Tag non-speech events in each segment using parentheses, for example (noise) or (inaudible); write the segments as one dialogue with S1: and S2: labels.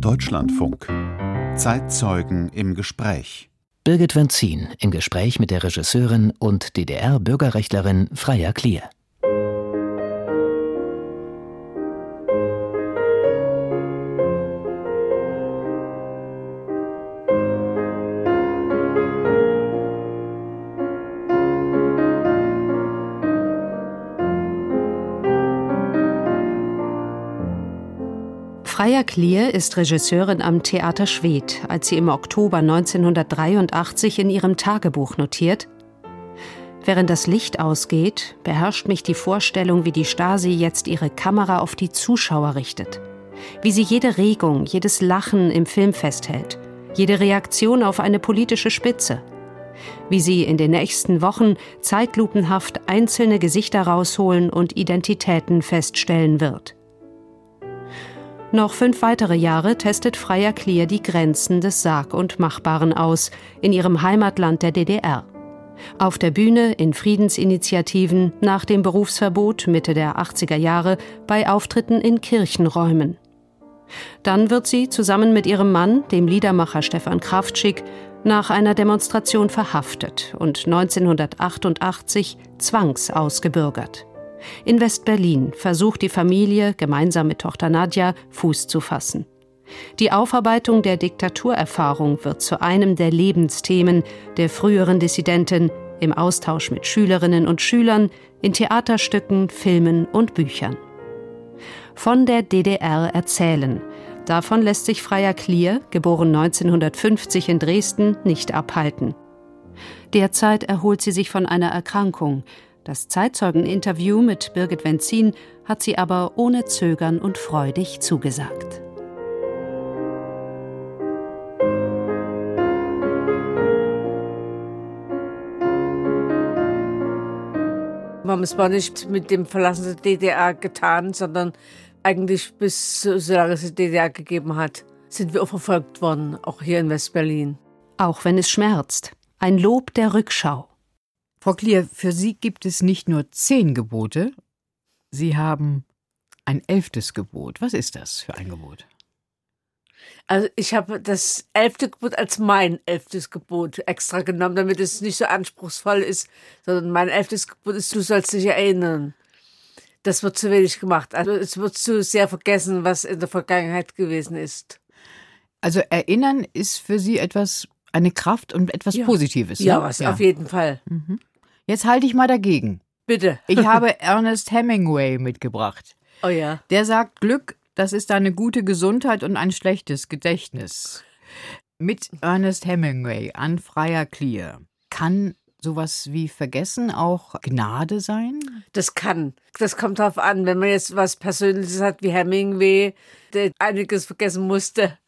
S1: Deutschlandfunk. Zeitzeugen im Gespräch.
S2: Birgit Wenzin im Gespräch mit der Regisseurin und DDR-Bürgerrechtlerin Freya Klier.
S3: Klier ist Regisseurin am Theater Schwedt, als sie im Oktober 1983 in ihrem Tagebuch notiert: Während das Licht ausgeht, beherrscht mich die Vorstellung, wie die Stasi jetzt ihre Kamera auf die Zuschauer richtet. Wie sie jede Regung, jedes Lachen im Film festhält, jede Reaktion auf eine politische Spitze. Wie sie in den nächsten Wochen zeitlupenhaft einzelne Gesichter rausholen und Identitäten feststellen wird. Noch fünf weitere Jahre testet Freier Klier die Grenzen des Sag- und Machbaren aus in ihrem Heimatland der DDR. Auf der Bühne, in Friedensinitiativen, nach dem Berufsverbot Mitte der 80er Jahre, bei Auftritten in Kirchenräumen. Dann wird sie zusammen mit ihrem Mann, dem Liedermacher Stefan Kraftschick, nach einer Demonstration verhaftet und 1988 zwangsausgebürgert. In West-Berlin versucht die Familie gemeinsam mit Tochter Nadja Fuß zu fassen. Die Aufarbeitung der Diktaturerfahrung wird zu einem der Lebensthemen der früheren Dissidenten im Austausch mit Schülerinnen und Schülern, in Theaterstücken, Filmen und Büchern. Von der DDR erzählen. Davon lässt sich Freier Klier, geboren 1950 in Dresden, nicht abhalten. Derzeit erholt sie sich von einer Erkrankung, das Zeitzeugeninterview mit Birgit Wenzin hat sie aber ohne Zögern und freudig zugesagt.
S4: Wir haben es war nicht mit dem Verlassen der DDR getan, sondern eigentlich bis solange es die DDR gegeben hat, sind wir auch verfolgt worden, auch hier in Westberlin.
S3: Auch wenn es schmerzt. Ein Lob der Rückschau.
S5: Frau Klier, für Sie gibt es nicht nur zehn Gebote, Sie haben ein elftes Gebot. Was ist das für ein Gebot?
S4: Also ich habe das elfte Gebot als mein elftes Gebot extra genommen, damit es nicht so anspruchsvoll ist, sondern mein elftes Gebot ist, du sollst dich erinnern. Das wird zu wenig gemacht. Also es wird zu sehr vergessen, was in der Vergangenheit gewesen ist.
S5: Also erinnern ist für Sie etwas, eine Kraft und etwas
S4: ja.
S5: Positives.
S4: Ja,
S5: ne?
S4: was auf jeden Fall.
S5: Mhm. Jetzt halte ich mal dagegen.
S4: Bitte. (laughs)
S5: Ich habe Ernest Hemingway mitgebracht.
S4: Oh ja.
S5: Der sagt, Glück, das ist eine gute Gesundheit und ein schlechtes Gedächtnis. Mit Ernest Hemingway an freier Klier. Kann sowas wie Vergessen auch Gnade sein?
S4: Das kann. Das kommt darauf an, wenn man jetzt was Persönliches hat wie Hemingway, der einiges vergessen musste.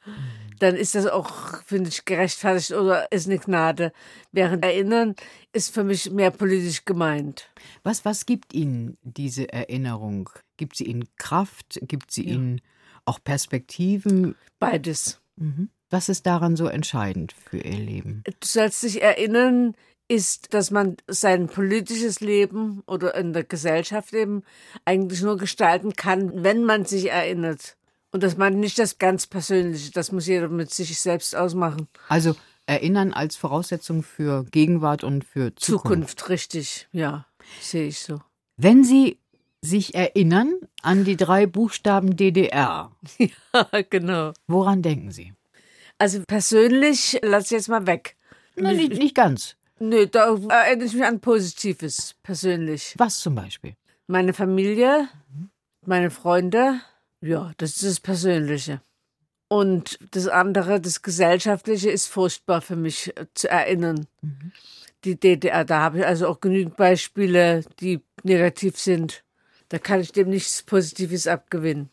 S4: Dann ist das auch, finde ich, gerechtfertigt oder ist eine Gnade. Während Erinnern ist für mich mehr politisch gemeint.
S5: Was, was gibt Ihnen diese Erinnerung? Gibt sie Ihnen Kraft? Gibt sie ja. Ihnen auch Perspektiven?
S4: Beides.
S5: Mhm. Was ist daran so entscheidend für Ihr Leben?
S4: Du sollst dich erinnern, ist, dass man sein politisches Leben oder in der Gesellschaft eben eigentlich nur gestalten kann, wenn man sich erinnert. Und das meint nicht das ganz Persönliche, das muss jeder mit sich selbst ausmachen.
S5: Also erinnern als Voraussetzung für Gegenwart und für Zukunft.
S4: Zukunft, richtig, ja, sehe ich so.
S5: Wenn Sie sich erinnern an die drei Buchstaben DDR. (laughs)
S4: Ja, genau.
S5: Woran denken Sie?
S4: Also persönlich, lass ich jetzt mal weg.
S5: Nein, nicht, nicht ganz.
S4: Nö, da erinnere ich mich an Positives, persönlich.
S5: Was zum Beispiel?
S4: Meine Familie, meine Freunde, ja, das ist das Persönliche. Und das andere, das Gesellschaftliche, ist furchtbar für mich äh, zu erinnern. Mhm. Die DDR, da habe ich also auch genügend Beispiele, die negativ sind. Da kann ich dem nichts Positives abgewinnen.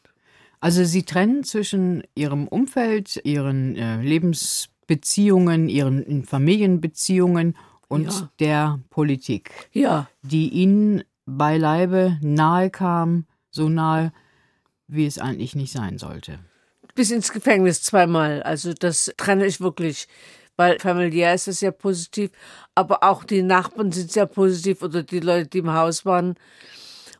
S5: Also Sie trennen zwischen Ihrem Umfeld, Ihren äh, Lebensbeziehungen, Ihren Familienbeziehungen und ja. der Politik.
S4: Ja.
S5: Die Ihnen beileibe nahe kam, so nahe, wie es eigentlich nicht sein sollte.
S4: Bis ins Gefängnis zweimal. Also das trenne ich wirklich. Weil familiär ist es ja positiv, aber auch die Nachbarn sind sehr positiv oder die Leute, die im Haus waren.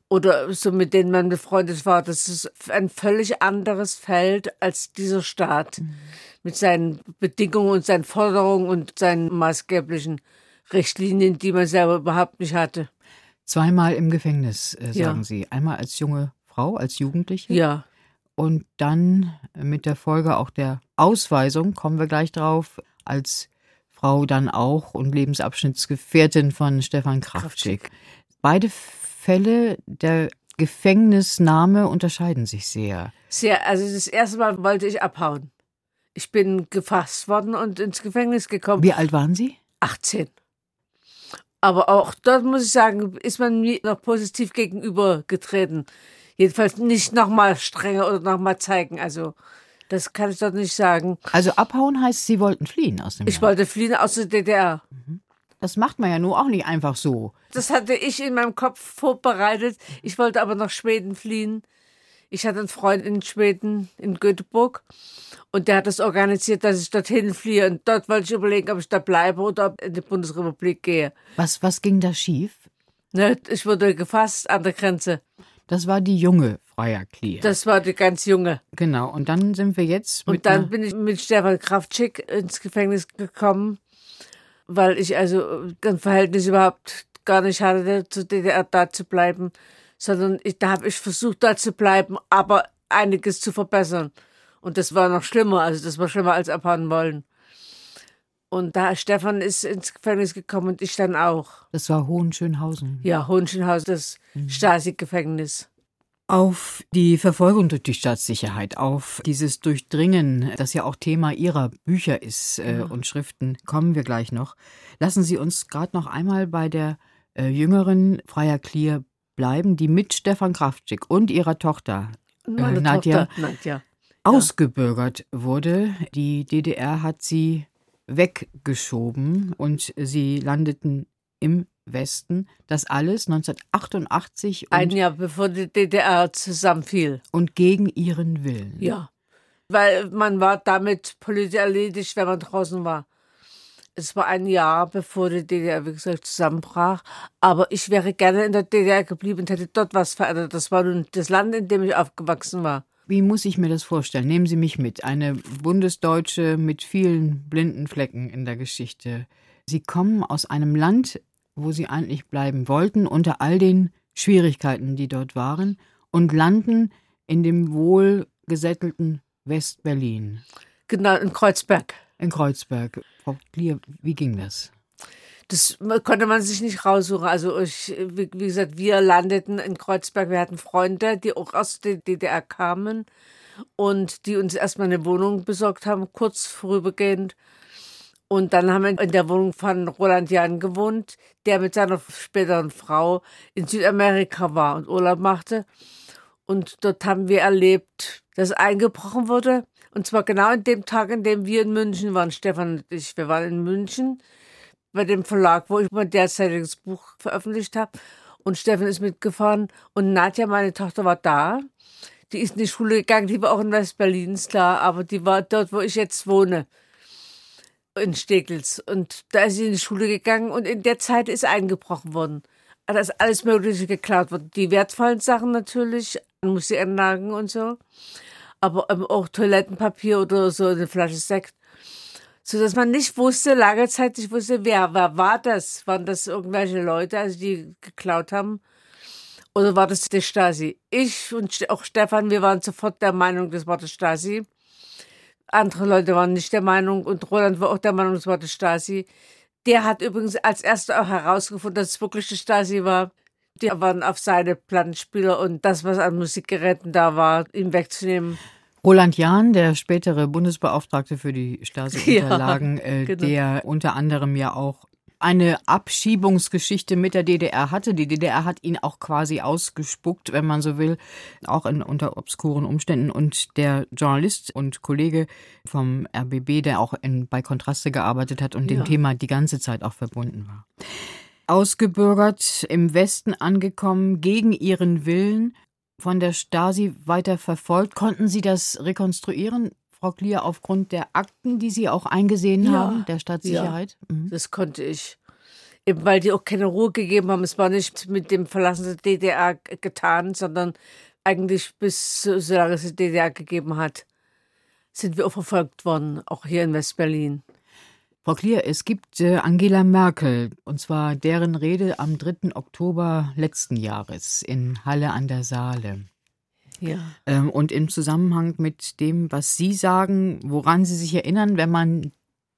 S4: oder so mit denen man befreundet war. Das ist ein völlig anderes Feld als dieser Staat mhm. mit seinen Bedingungen und seinen Forderungen und seinen maßgeblichen Richtlinien, die man selber überhaupt nicht hatte.
S5: Zweimal im Gefängnis, äh, sagen ja. Sie. Einmal als junge Frau, als Jugendliche.
S4: Ja.
S5: Und dann mit der Folge auch der Ausweisung, kommen wir gleich drauf, als Frau dann auch und Lebensabschnittsgefährtin von Stefan Kraftschick. Beide Fälle der Gefängnisnahme unterscheiden sich sehr.
S4: Sehr. Also das erste Mal wollte ich abhauen. Ich bin gefasst worden und ins Gefängnis gekommen.
S5: Wie alt waren Sie?
S4: 18. Aber auch dort muss ich sagen, ist man mir noch positiv gegenübergetreten. Jedenfalls nicht nochmal strenger oder nochmal zeigen. Also das kann ich dort nicht sagen.
S5: Also abhauen heißt, Sie wollten fliehen aus dem
S4: Ich
S5: Land.
S4: wollte fliehen aus der DDR.
S5: Mhm. Das macht man ja nur auch nicht einfach so.
S4: Das hatte ich in meinem Kopf vorbereitet. Ich wollte aber nach Schweden fliehen. Ich hatte einen Freund in Schweden, in Göteborg. Und der hat das organisiert, dass ich dorthin fliehe. Und dort wollte ich überlegen, ob ich da bleibe oder ob in die Bundesrepublik gehe.
S5: Was, was ging da schief?
S4: Ne, ich wurde gefasst an der Grenze.
S5: Das war die junge Freier Klier.
S4: Das war die ganz junge.
S5: Genau. Und dann sind wir jetzt.
S4: Und dann bin ich mit Stefan Kraftschick ins Gefängnis gekommen weil ich also ein Verhältnis überhaupt gar nicht hatte, zu DDR da zu bleiben, sondern ich, da habe ich versucht, da zu bleiben, aber einiges zu verbessern. Und das war noch schlimmer, also das war schlimmer als abhauen wollen. Und da Stefan ist ins Gefängnis gekommen und ich dann auch.
S5: Das war Hohenschönhausen.
S4: Ja, Hohenschönhausen, das mhm. Stasi-Gefängnis.
S5: Auf die Verfolgung durch die Staatssicherheit, auf dieses Durchdringen, das ja auch Thema Ihrer Bücher ist äh, ja. und Schriften, kommen wir gleich noch. Lassen Sie uns gerade noch einmal bei der äh, jüngeren Freier Klier bleiben, die mit Stefan Kraftschick und ihrer Tochter
S4: äh, Nadja, Tochter, Nadja.
S5: ausgebürgert wurde. Die DDR hat sie weggeschoben und sie landeten im Westen. Das alles 1988.
S4: Ein Jahr bevor die DDR zusammenfiel.
S5: Und gegen ihren Willen.
S4: Ja. Weil man war damit politisch erledigt, wenn man draußen war. Es war ein Jahr, bevor die DDR, wie gesagt, zusammenbrach. Aber ich wäre gerne in der DDR geblieben und hätte dort was verändert. Das war nun das Land, in dem ich aufgewachsen war.
S5: Wie muss ich mir das vorstellen? Nehmen Sie mich mit. Eine Bundesdeutsche mit vielen blinden Flecken in der Geschichte. Sie kommen aus einem Land, wo sie eigentlich bleiben wollten, unter all den Schwierigkeiten, die dort waren, und landen in dem wohlgesättelten West-Berlin.
S4: Genau, in Kreuzberg.
S5: In Kreuzberg. Frau Klier, wie ging das?
S4: Das konnte man sich nicht raussuchen. Also, ich, wie, gesagt, wir landeten in Kreuzberg. Wir hatten Freunde, die auch aus der DDR kamen und die uns erstmal eine Wohnung besorgt haben, kurz vorübergehend. Und dann haben wir in der Wohnung von Roland Jan gewohnt, der mit seiner späteren Frau in Südamerika war und Urlaub machte. Und dort haben wir erlebt, dass eingebrochen wurde. Und zwar genau an dem Tag, an dem wir in München waren, Stefan und ich. Wir waren in München bei dem Verlag, wo ich mein derzeitiges Buch veröffentlicht habe. Und Stefan ist mitgefahren. Und Nadja, meine Tochter, war da. Die ist in die Schule gegangen, die war auch in West-Berlin, klar, aber die war dort, wo ich jetzt wohne in Steglitz. Und da ist sie in die Schule gegangen und in der Zeit ist eingebrochen worden. Da ist alles Mögliche geklaut worden. Die wertvollen Sachen natürlich, Musikanlagen und so. Aber auch Toilettenpapier oder so eine Flasche Sekt. So dass man nicht wusste, lange Zeit nicht wusste, wer, wer war das? Waren das irgendwelche Leute, also die geklaut haben? Oder war das die Stasi? Ich und auch Stefan, wir waren sofort der Meinung, das war die Stasi. Andere Leute waren nicht der Meinung und Roland war auch der Meinung, es war die Stasi. Der hat übrigens als erster auch herausgefunden, dass es wirklich die Stasi war. Die waren auf seine Plattenspieler und das, was an Musikgeräten da war, ihm wegzunehmen.
S5: Roland Jahn, der spätere Bundesbeauftragte für die Stasi-Unterlagen, (laughs) ja, äh, genau. der unter anderem ja auch eine Abschiebungsgeschichte mit der DDR hatte. Die DDR hat ihn auch quasi ausgespuckt, wenn man so will, auch in, unter obskuren Umständen. Und der Journalist und Kollege vom RBB, der auch in, bei Kontraste gearbeitet hat und ja. dem Thema die ganze Zeit auch verbunden war. Ausgebürgert, im Westen angekommen, gegen ihren Willen, von der Stasi weiter verfolgt. Konnten Sie das rekonstruieren? Frau Klier, aufgrund der Akten, die Sie auch eingesehen ja, haben, der Stadtsicherheit?
S4: Ja, mhm. Das konnte ich. Eben weil die auch keine Ruhe gegeben haben. Es war nicht mit dem Verlassen der DDR getan, sondern eigentlich bis solange es die DDR gegeben hat, sind wir auch verfolgt worden, auch hier in Westberlin.
S5: Frau Klier, es gibt äh, Angela Merkel, und zwar deren Rede am 3. Oktober letzten Jahres in Halle an der Saale.
S4: Ja.
S5: Ähm, und im Zusammenhang mit dem, was Sie sagen, woran Sie sich erinnern, wenn man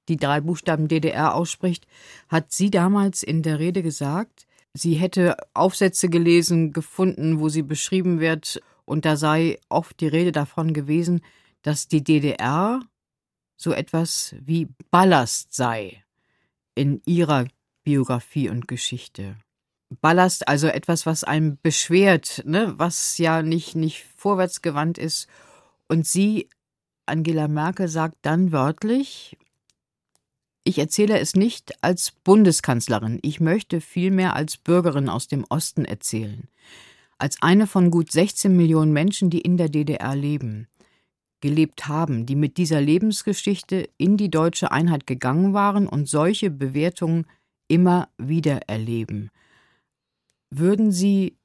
S5: die drei Buchstaben DDR ausspricht, hat sie damals in der Rede gesagt, sie hätte Aufsätze gelesen, gefunden, wo sie beschrieben wird, und da sei oft die Rede davon gewesen, dass die DDR so etwas wie Ballast sei in ihrer Biografie und Geschichte. Ballast, also etwas, was einem beschwert, ne, was ja nicht, nicht vorwärtsgewandt ist. Und sie, Angela Merkel, sagt dann wörtlich, ich erzähle es nicht als Bundeskanzlerin, ich möchte vielmehr als Bürgerin aus dem Osten erzählen. Als eine von gut 16 Millionen Menschen, die in der DDR leben, gelebt haben, die mit dieser Lebensgeschichte in die deutsche Einheit gegangen waren und solche Bewertungen immer wieder erleben. Würden Sie,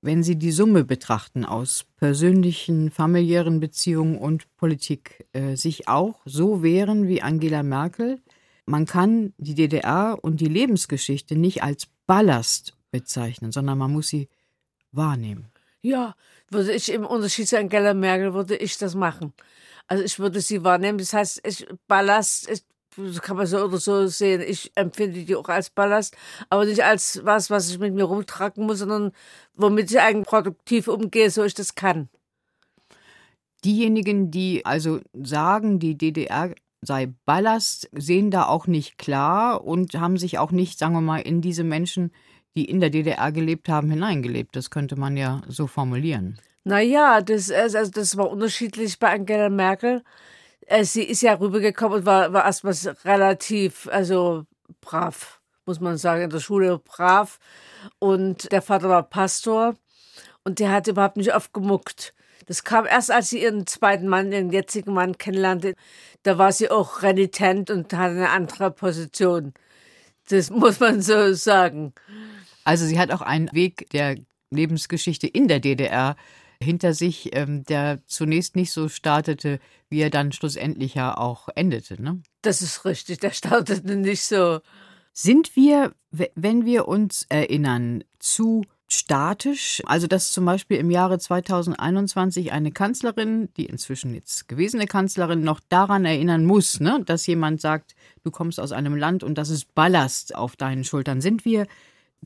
S5: wenn Sie die Summe betrachten aus persönlichen, familiären Beziehungen und Politik, äh, sich auch so wehren wie Angela Merkel? man kann die DDR und die Lebensgeschichte nicht als Ballast bezeichnen, sondern man muss sie wahrnehmen.
S4: Ja, würde ich im Unterschied zu Angela Merkel, würde ich das machen. Also ich würde sie wahrnehmen. Das heißt, ich, Ballast, ich, kann man so oder so sehen. Ich empfinde die auch als Ballast, aber nicht als was, was ich mit mir rumtragen muss, sondern womit ich eigentlich produktiv umgehe, so ich das kann.
S5: Diejenigen, die also sagen, die DDR sei Ballast, sehen da auch nicht klar und haben sich auch nicht, sagen wir mal, in diese Menschen, die in der DDR gelebt haben, hineingelebt. Das könnte man ja so formulieren.
S4: Naja, das, also das war unterschiedlich bei Angela Merkel. Äh, sie ist ja rübergekommen und war, war erstmal relativ, also brav, muss man sagen, in der Schule brav. Und der Vater war Pastor und der hat überhaupt nicht aufgemuckt. Das kam erst, als sie ihren zweiten Mann, ihren jetzigen Mann kennenlernte. Da war sie auch renitent und hatte eine andere Position. Das (laughs) muss man so sagen.
S5: Also sie hat auch einen Weg der Lebensgeschichte in der DDR hinter sich, ähm, der zunächst nicht so startete, wie er dann schlussendlich ja auch endete. Ne?
S4: Das ist richtig, der startete nicht so.
S5: Sind wir, wenn wir uns erinnern, zu statisch. Also dass zum Beispiel im Jahre 2021 eine Kanzlerin, die inzwischen jetzt gewesene Kanzlerin, noch daran erinnern muss, ne, dass jemand sagt, du kommst aus einem Land und das ist Ballast auf deinen Schultern. Sind wir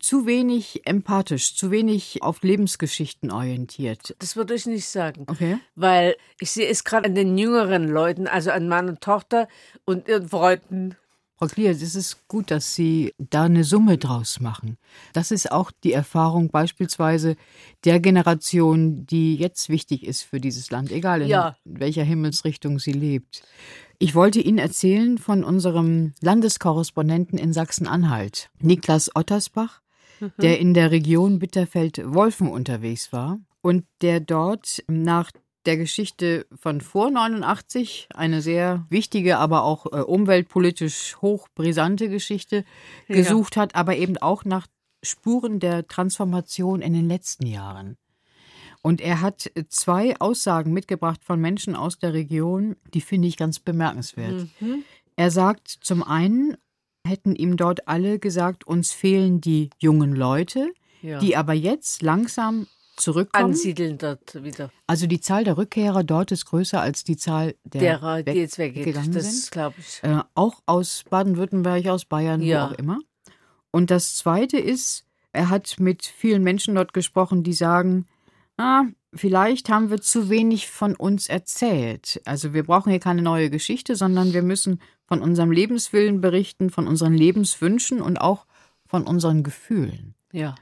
S5: zu wenig empathisch, zu wenig auf Lebensgeschichten orientiert.
S4: Das würde ich nicht sagen.
S5: Okay.
S4: Weil ich sehe es gerade an den jüngeren Leuten, also an Mann und Tochter und ihren Freunden
S5: Frau Klier, es ist gut, dass Sie da eine Summe draus machen. Das ist auch die Erfahrung beispielsweise der Generation, die jetzt wichtig ist für dieses Land, egal in ja. welcher Himmelsrichtung sie lebt. Ich wollte Ihnen erzählen von unserem Landeskorrespondenten in Sachsen-Anhalt, Niklas Ottersbach, mhm. der in der Region Bitterfeld-Wolfen unterwegs war und der dort nach der Geschichte von vor 89, eine sehr wichtige, aber auch äh, umweltpolitisch hochbrisante Geschichte ja. gesucht hat, aber eben auch nach Spuren der Transformation in den letzten Jahren. Und er hat zwei Aussagen mitgebracht von Menschen aus der Region, die finde ich ganz bemerkenswert. Mhm. Er sagt zum einen, hätten ihm dort alle gesagt, uns fehlen die jungen Leute, ja. die aber jetzt langsam zurückkommen.
S4: Ansiedeln dort wieder.
S5: Also die Zahl der Rückkehrer dort ist größer als die Zahl der
S4: derer, die jetzt weggegangen
S5: das
S4: glaube ich.
S5: Äh, auch aus Baden-Württemberg, aus Bayern, ja. wo auch immer. Und das Zweite ist, er hat mit vielen Menschen dort gesprochen, die sagen, ah, vielleicht haben wir zu wenig von uns erzählt. Also wir brauchen hier keine neue Geschichte, sondern wir müssen von unserem Lebenswillen berichten, von unseren Lebenswünschen und auch von unseren Gefühlen.
S4: Ja.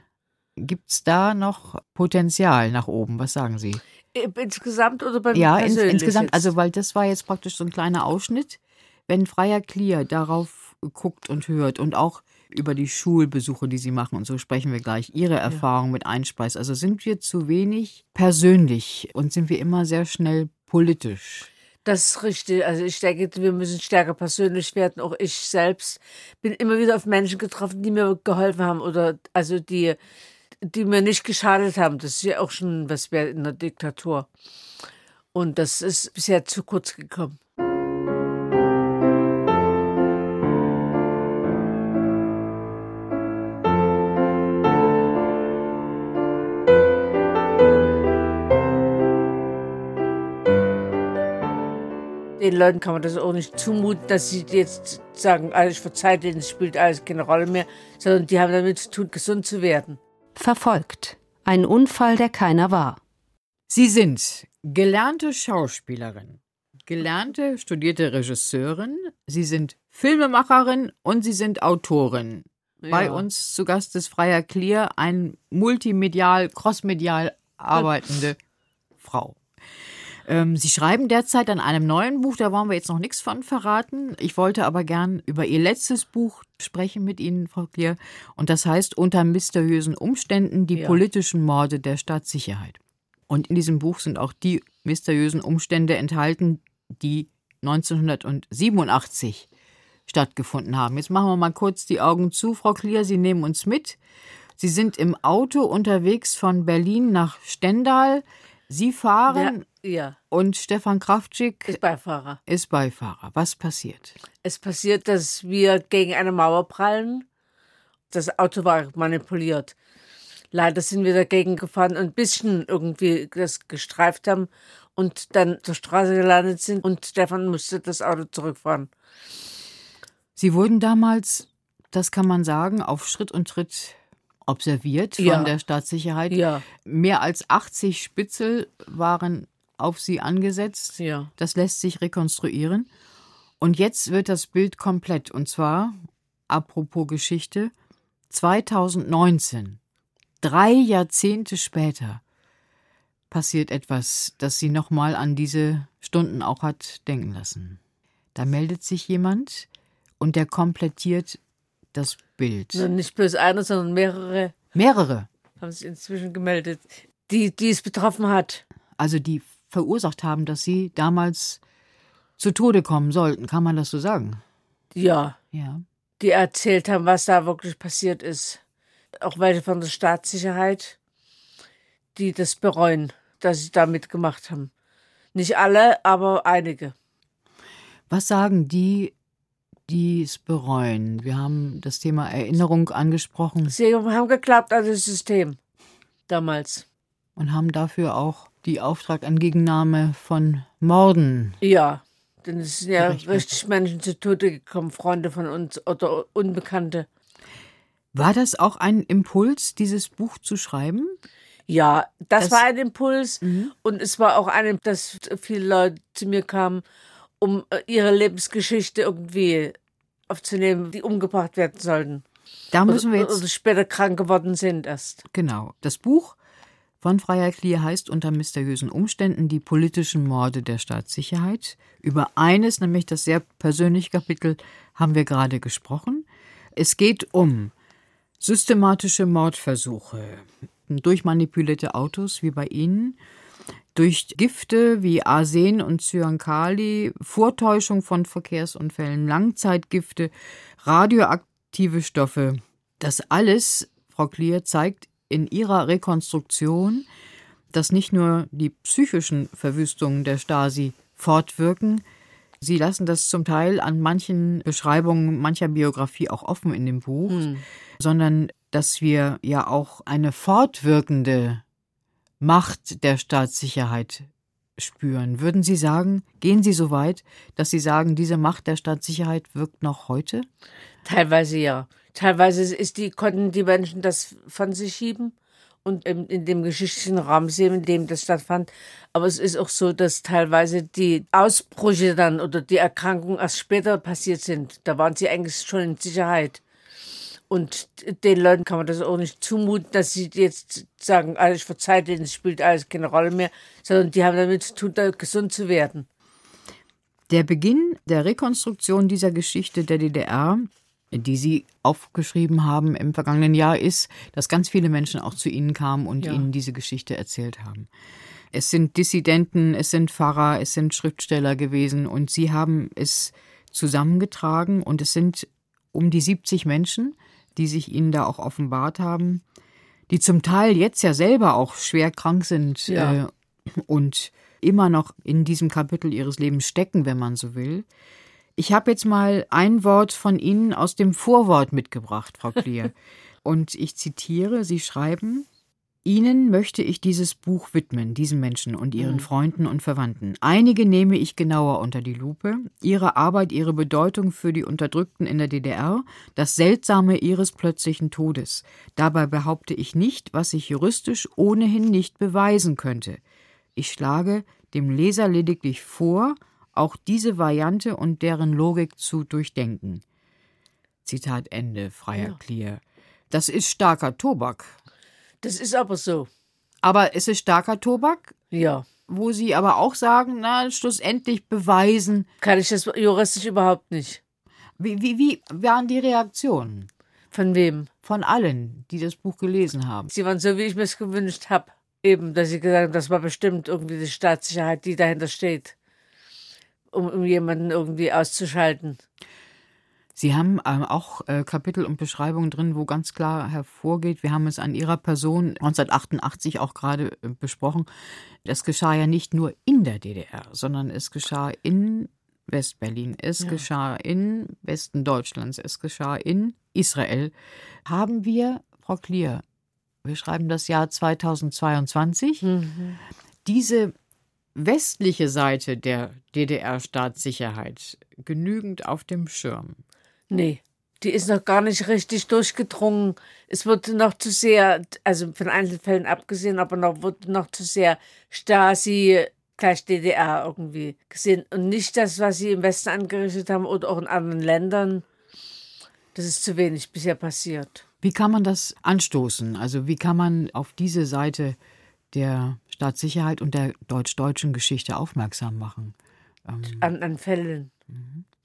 S5: Gibt es da noch Potenzial nach oben? Was sagen Sie?
S4: Insgesamt oder beim
S5: Ja, in, insgesamt. Jetzt? Also, weil das war jetzt praktisch so ein kleiner Ausschnitt. Wenn Freier Clear darauf guckt und hört und auch über die Schulbesuche, die Sie machen, und so sprechen wir gleich, Ihre Erfahrung ja. mit einspeist. Also sind wir zu wenig persönlich und sind wir immer sehr schnell politisch?
S4: Das ist richtig. Also ich denke, wir müssen stärker persönlich werden. Auch ich selbst bin immer wieder auf Menschen getroffen, die mir geholfen haben oder also die, die mir nicht geschadet haben. Das ist ja auch schon was wert in der Diktatur. Und das ist bisher zu kurz gekommen. Leuten kann man das auch nicht zumuten, dass sie jetzt sagen, alles verzeiht denen, es spielt alles keine Rolle mehr, sondern die haben damit zu tun, gesund zu werden.
S3: Verfolgt. Ein Unfall, der keiner war.
S5: Sie sind gelernte Schauspielerin, gelernte studierte Regisseurin, Sie sind Filmemacherin und Sie sind Autorin. Ja. Bei uns zu Gast ist Freier Clear, ein multimedial, crossmedial arbeitende Frau. Ähm, Sie schreiben derzeit an einem neuen Buch, da wollen wir jetzt noch nichts von verraten. Ich wollte aber gern über Ihr letztes Buch sprechen mit Ihnen, Frau Klier. Und das heißt Unter mysteriösen Umständen die ja. politischen Morde der Staatssicherheit. Und in diesem Buch sind auch die mysteriösen Umstände enthalten, die 1987 stattgefunden haben. Jetzt machen wir mal kurz die Augen zu, Frau Klier. Sie nehmen uns mit. Sie sind im Auto unterwegs von Berlin nach Stendal. Sie fahren
S4: ja, ja.
S5: und Stefan Kraftschick
S4: ist Beifahrer.
S5: Ist Beifahrer. Was passiert?
S4: Es passiert, dass wir gegen eine Mauer prallen. Das Auto war manipuliert. Leider sind wir dagegen gefahren und ein bisschen irgendwie das gestreift haben und dann zur Straße gelandet sind und Stefan musste das Auto zurückfahren.
S5: Sie wurden damals, das kann man sagen, auf Schritt und Tritt observiert von
S4: ja.
S5: der Staatssicherheit.
S4: Ja.
S5: Mehr als 80 Spitzel waren auf sie angesetzt.
S4: Ja.
S5: Das lässt sich rekonstruieren. Und jetzt wird das Bild komplett. Und zwar, apropos Geschichte, 2019, drei Jahrzehnte später, passiert etwas, das sie nochmal an diese Stunden auch hat denken lassen. Da meldet sich jemand und der komplettiert das Bild.
S4: Also nicht bloß einer, sondern mehrere.
S5: Mehrere.
S4: Haben sich inzwischen gemeldet, die, die es betroffen hat.
S5: Also die verursacht haben, dass sie damals zu Tode kommen sollten. Kann man das so sagen?
S4: Ja.
S5: Ja.
S4: Die erzählt haben, was da wirklich passiert ist. Auch welche von der Staatssicherheit, die das bereuen, dass sie da mitgemacht haben. Nicht alle, aber einige.
S5: Was sagen die die es bereuen. Wir haben das Thema Erinnerung angesprochen.
S4: Sie haben geglaubt an das System damals.
S5: Und haben dafür auch die Auftragangegennahme von Morden.
S4: Ja, denn es sind ja richtig Menschen zu Tode gekommen, Freunde von uns oder Unbekannte.
S5: War das auch ein Impuls, dieses Buch zu schreiben?
S4: Ja, das, das war ein Impuls. Mhm. Und es war auch ein, dass viele Leute zu mir kamen, um äh, ihre Lebensgeschichte irgendwie aufzunehmen, die umgebracht werden sollten.
S5: Da müssen wir jetzt.
S4: Oder später krank geworden sind erst.
S5: Genau. Das Buch von Freier Klier heißt Unter mysteriösen Umständen die politischen Morde der Staatssicherheit. Über eines, nämlich das sehr persönliche Kapitel, haben wir gerade gesprochen. Es geht um systematische Mordversuche durch manipulierte Autos wie bei Ihnen, durch Gifte wie Arsen und Cyankali, Vortäuschung von Verkehrsunfällen, Langzeitgifte, radioaktive Stoffe. Das alles, Frau Klier, zeigt in ihrer Rekonstruktion, dass nicht nur die psychischen Verwüstungen der Stasi fortwirken, Sie lassen das zum Teil an manchen Beschreibungen mancher Biografie auch offen in dem Buch, hm. sondern dass wir ja auch eine fortwirkende Macht der Staatssicherheit spüren. Würden Sie sagen, gehen Sie so weit, dass Sie sagen, diese Macht der Staatssicherheit wirkt noch heute?
S4: Teilweise ja. Teilweise ist die, konnten die Menschen das von sich schieben und in, in dem geschichtlichen Raum sehen, in dem das stattfand. Aber es ist auch so, dass teilweise die Ausbrüche dann oder die Erkrankungen erst später passiert sind. Da waren sie eigentlich schon in Sicherheit. Und den Leuten kann man das auch nicht zumuten, dass sie jetzt sagen, alles verzeiht denen, es spielt alles keine Rolle mehr, sondern die haben damit zu tun, gesund zu werden.
S5: Der Beginn der Rekonstruktion dieser Geschichte der DDR, die Sie aufgeschrieben haben im vergangenen Jahr, ist, dass ganz viele Menschen auch zu Ihnen kamen und ja. Ihnen diese Geschichte erzählt haben. Es sind Dissidenten, es sind Pfarrer, es sind Schriftsteller gewesen und sie haben es zusammengetragen und es sind um die 70 Menschen, die sich ihnen da auch offenbart haben, die zum Teil jetzt ja selber auch schwer krank sind
S4: Ja.
S5: äh, und immer noch in diesem Kapitel ihres Lebens stecken, wenn man so will. Ich habe jetzt mal ein Wort von Ihnen aus dem Vorwort mitgebracht, Frau Klier. (laughs) Und ich zitiere, Sie schreiben, Ihnen möchte ich dieses Buch widmen, diesen Menschen und ihren Freunden und Verwandten. Einige nehme ich genauer unter die Lupe. Ihre Arbeit, ihre Bedeutung für die Unterdrückten in der DDR, das Seltsame ihres plötzlichen Todes. Dabei behaupte ich nicht, was ich juristisch ohnehin nicht beweisen könnte. Ich schlage dem Leser lediglich vor, auch diese Variante und deren Logik zu durchdenken. Zitat Ende, freier
S4: Ja.
S5: Clear. Das ist starker Tobak.
S4: Das ist aber so.
S5: Aber es ist starker Tobak,
S4: Ja.
S5: wo Sie aber auch sagen, na, schlussendlich beweisen.
S4: Kann ich das juristisch überhaupt nicht.
S5: Wie, wie, wie waren die Reaktionen
S4: Von wem?
S5: von allen, die das Buch gelesen haben?
S4: Sie waren so, wie ich mir es gewünscht habe. Eben, dass sie gesagt haben, das war bestimmt irgendwie die Staatssicherheit, die dahinter steht. Um, um jemanden irgendwie auszuschalten.
S5: Sie haben ähm, auch äh, Kapitel und Beschreibungen drin, wo ganz klar hervorgeht, wir haben es an Ihrer Person 1988 auch gerade äh, besprochen, das geschah ja nicht nur in der DDR, sondern es geschah in Westberlin, es geschah in Westen Deutschlands, es geschah in Israel. Haben wir, Frau Klier, wir schreiben das Jahr 2022, diese westliche Seite der DDR-Staatssicherheit genügend auf dem Schirm?
S4: Nee, die ist noch gar nicht richtig durchgedrungen. Es wurde noch zu sehr, also von Einzelfällen abgesehen, aber noch wurde noch zu sehr Stasi gleich DDR irgendwie gesehen. Und nicht das, was sie im Westen angerichtet haben oder auch in anderen Ländern. Das ist zu wenig bisher passiert.
S5: Wie kann man das anstoßen? Also wie kann man auf diese Seite der Staatssicherheit und der deutsch-deutschen Geschichte aufmerksam machen? Ähm,
S4: An, an Fällen.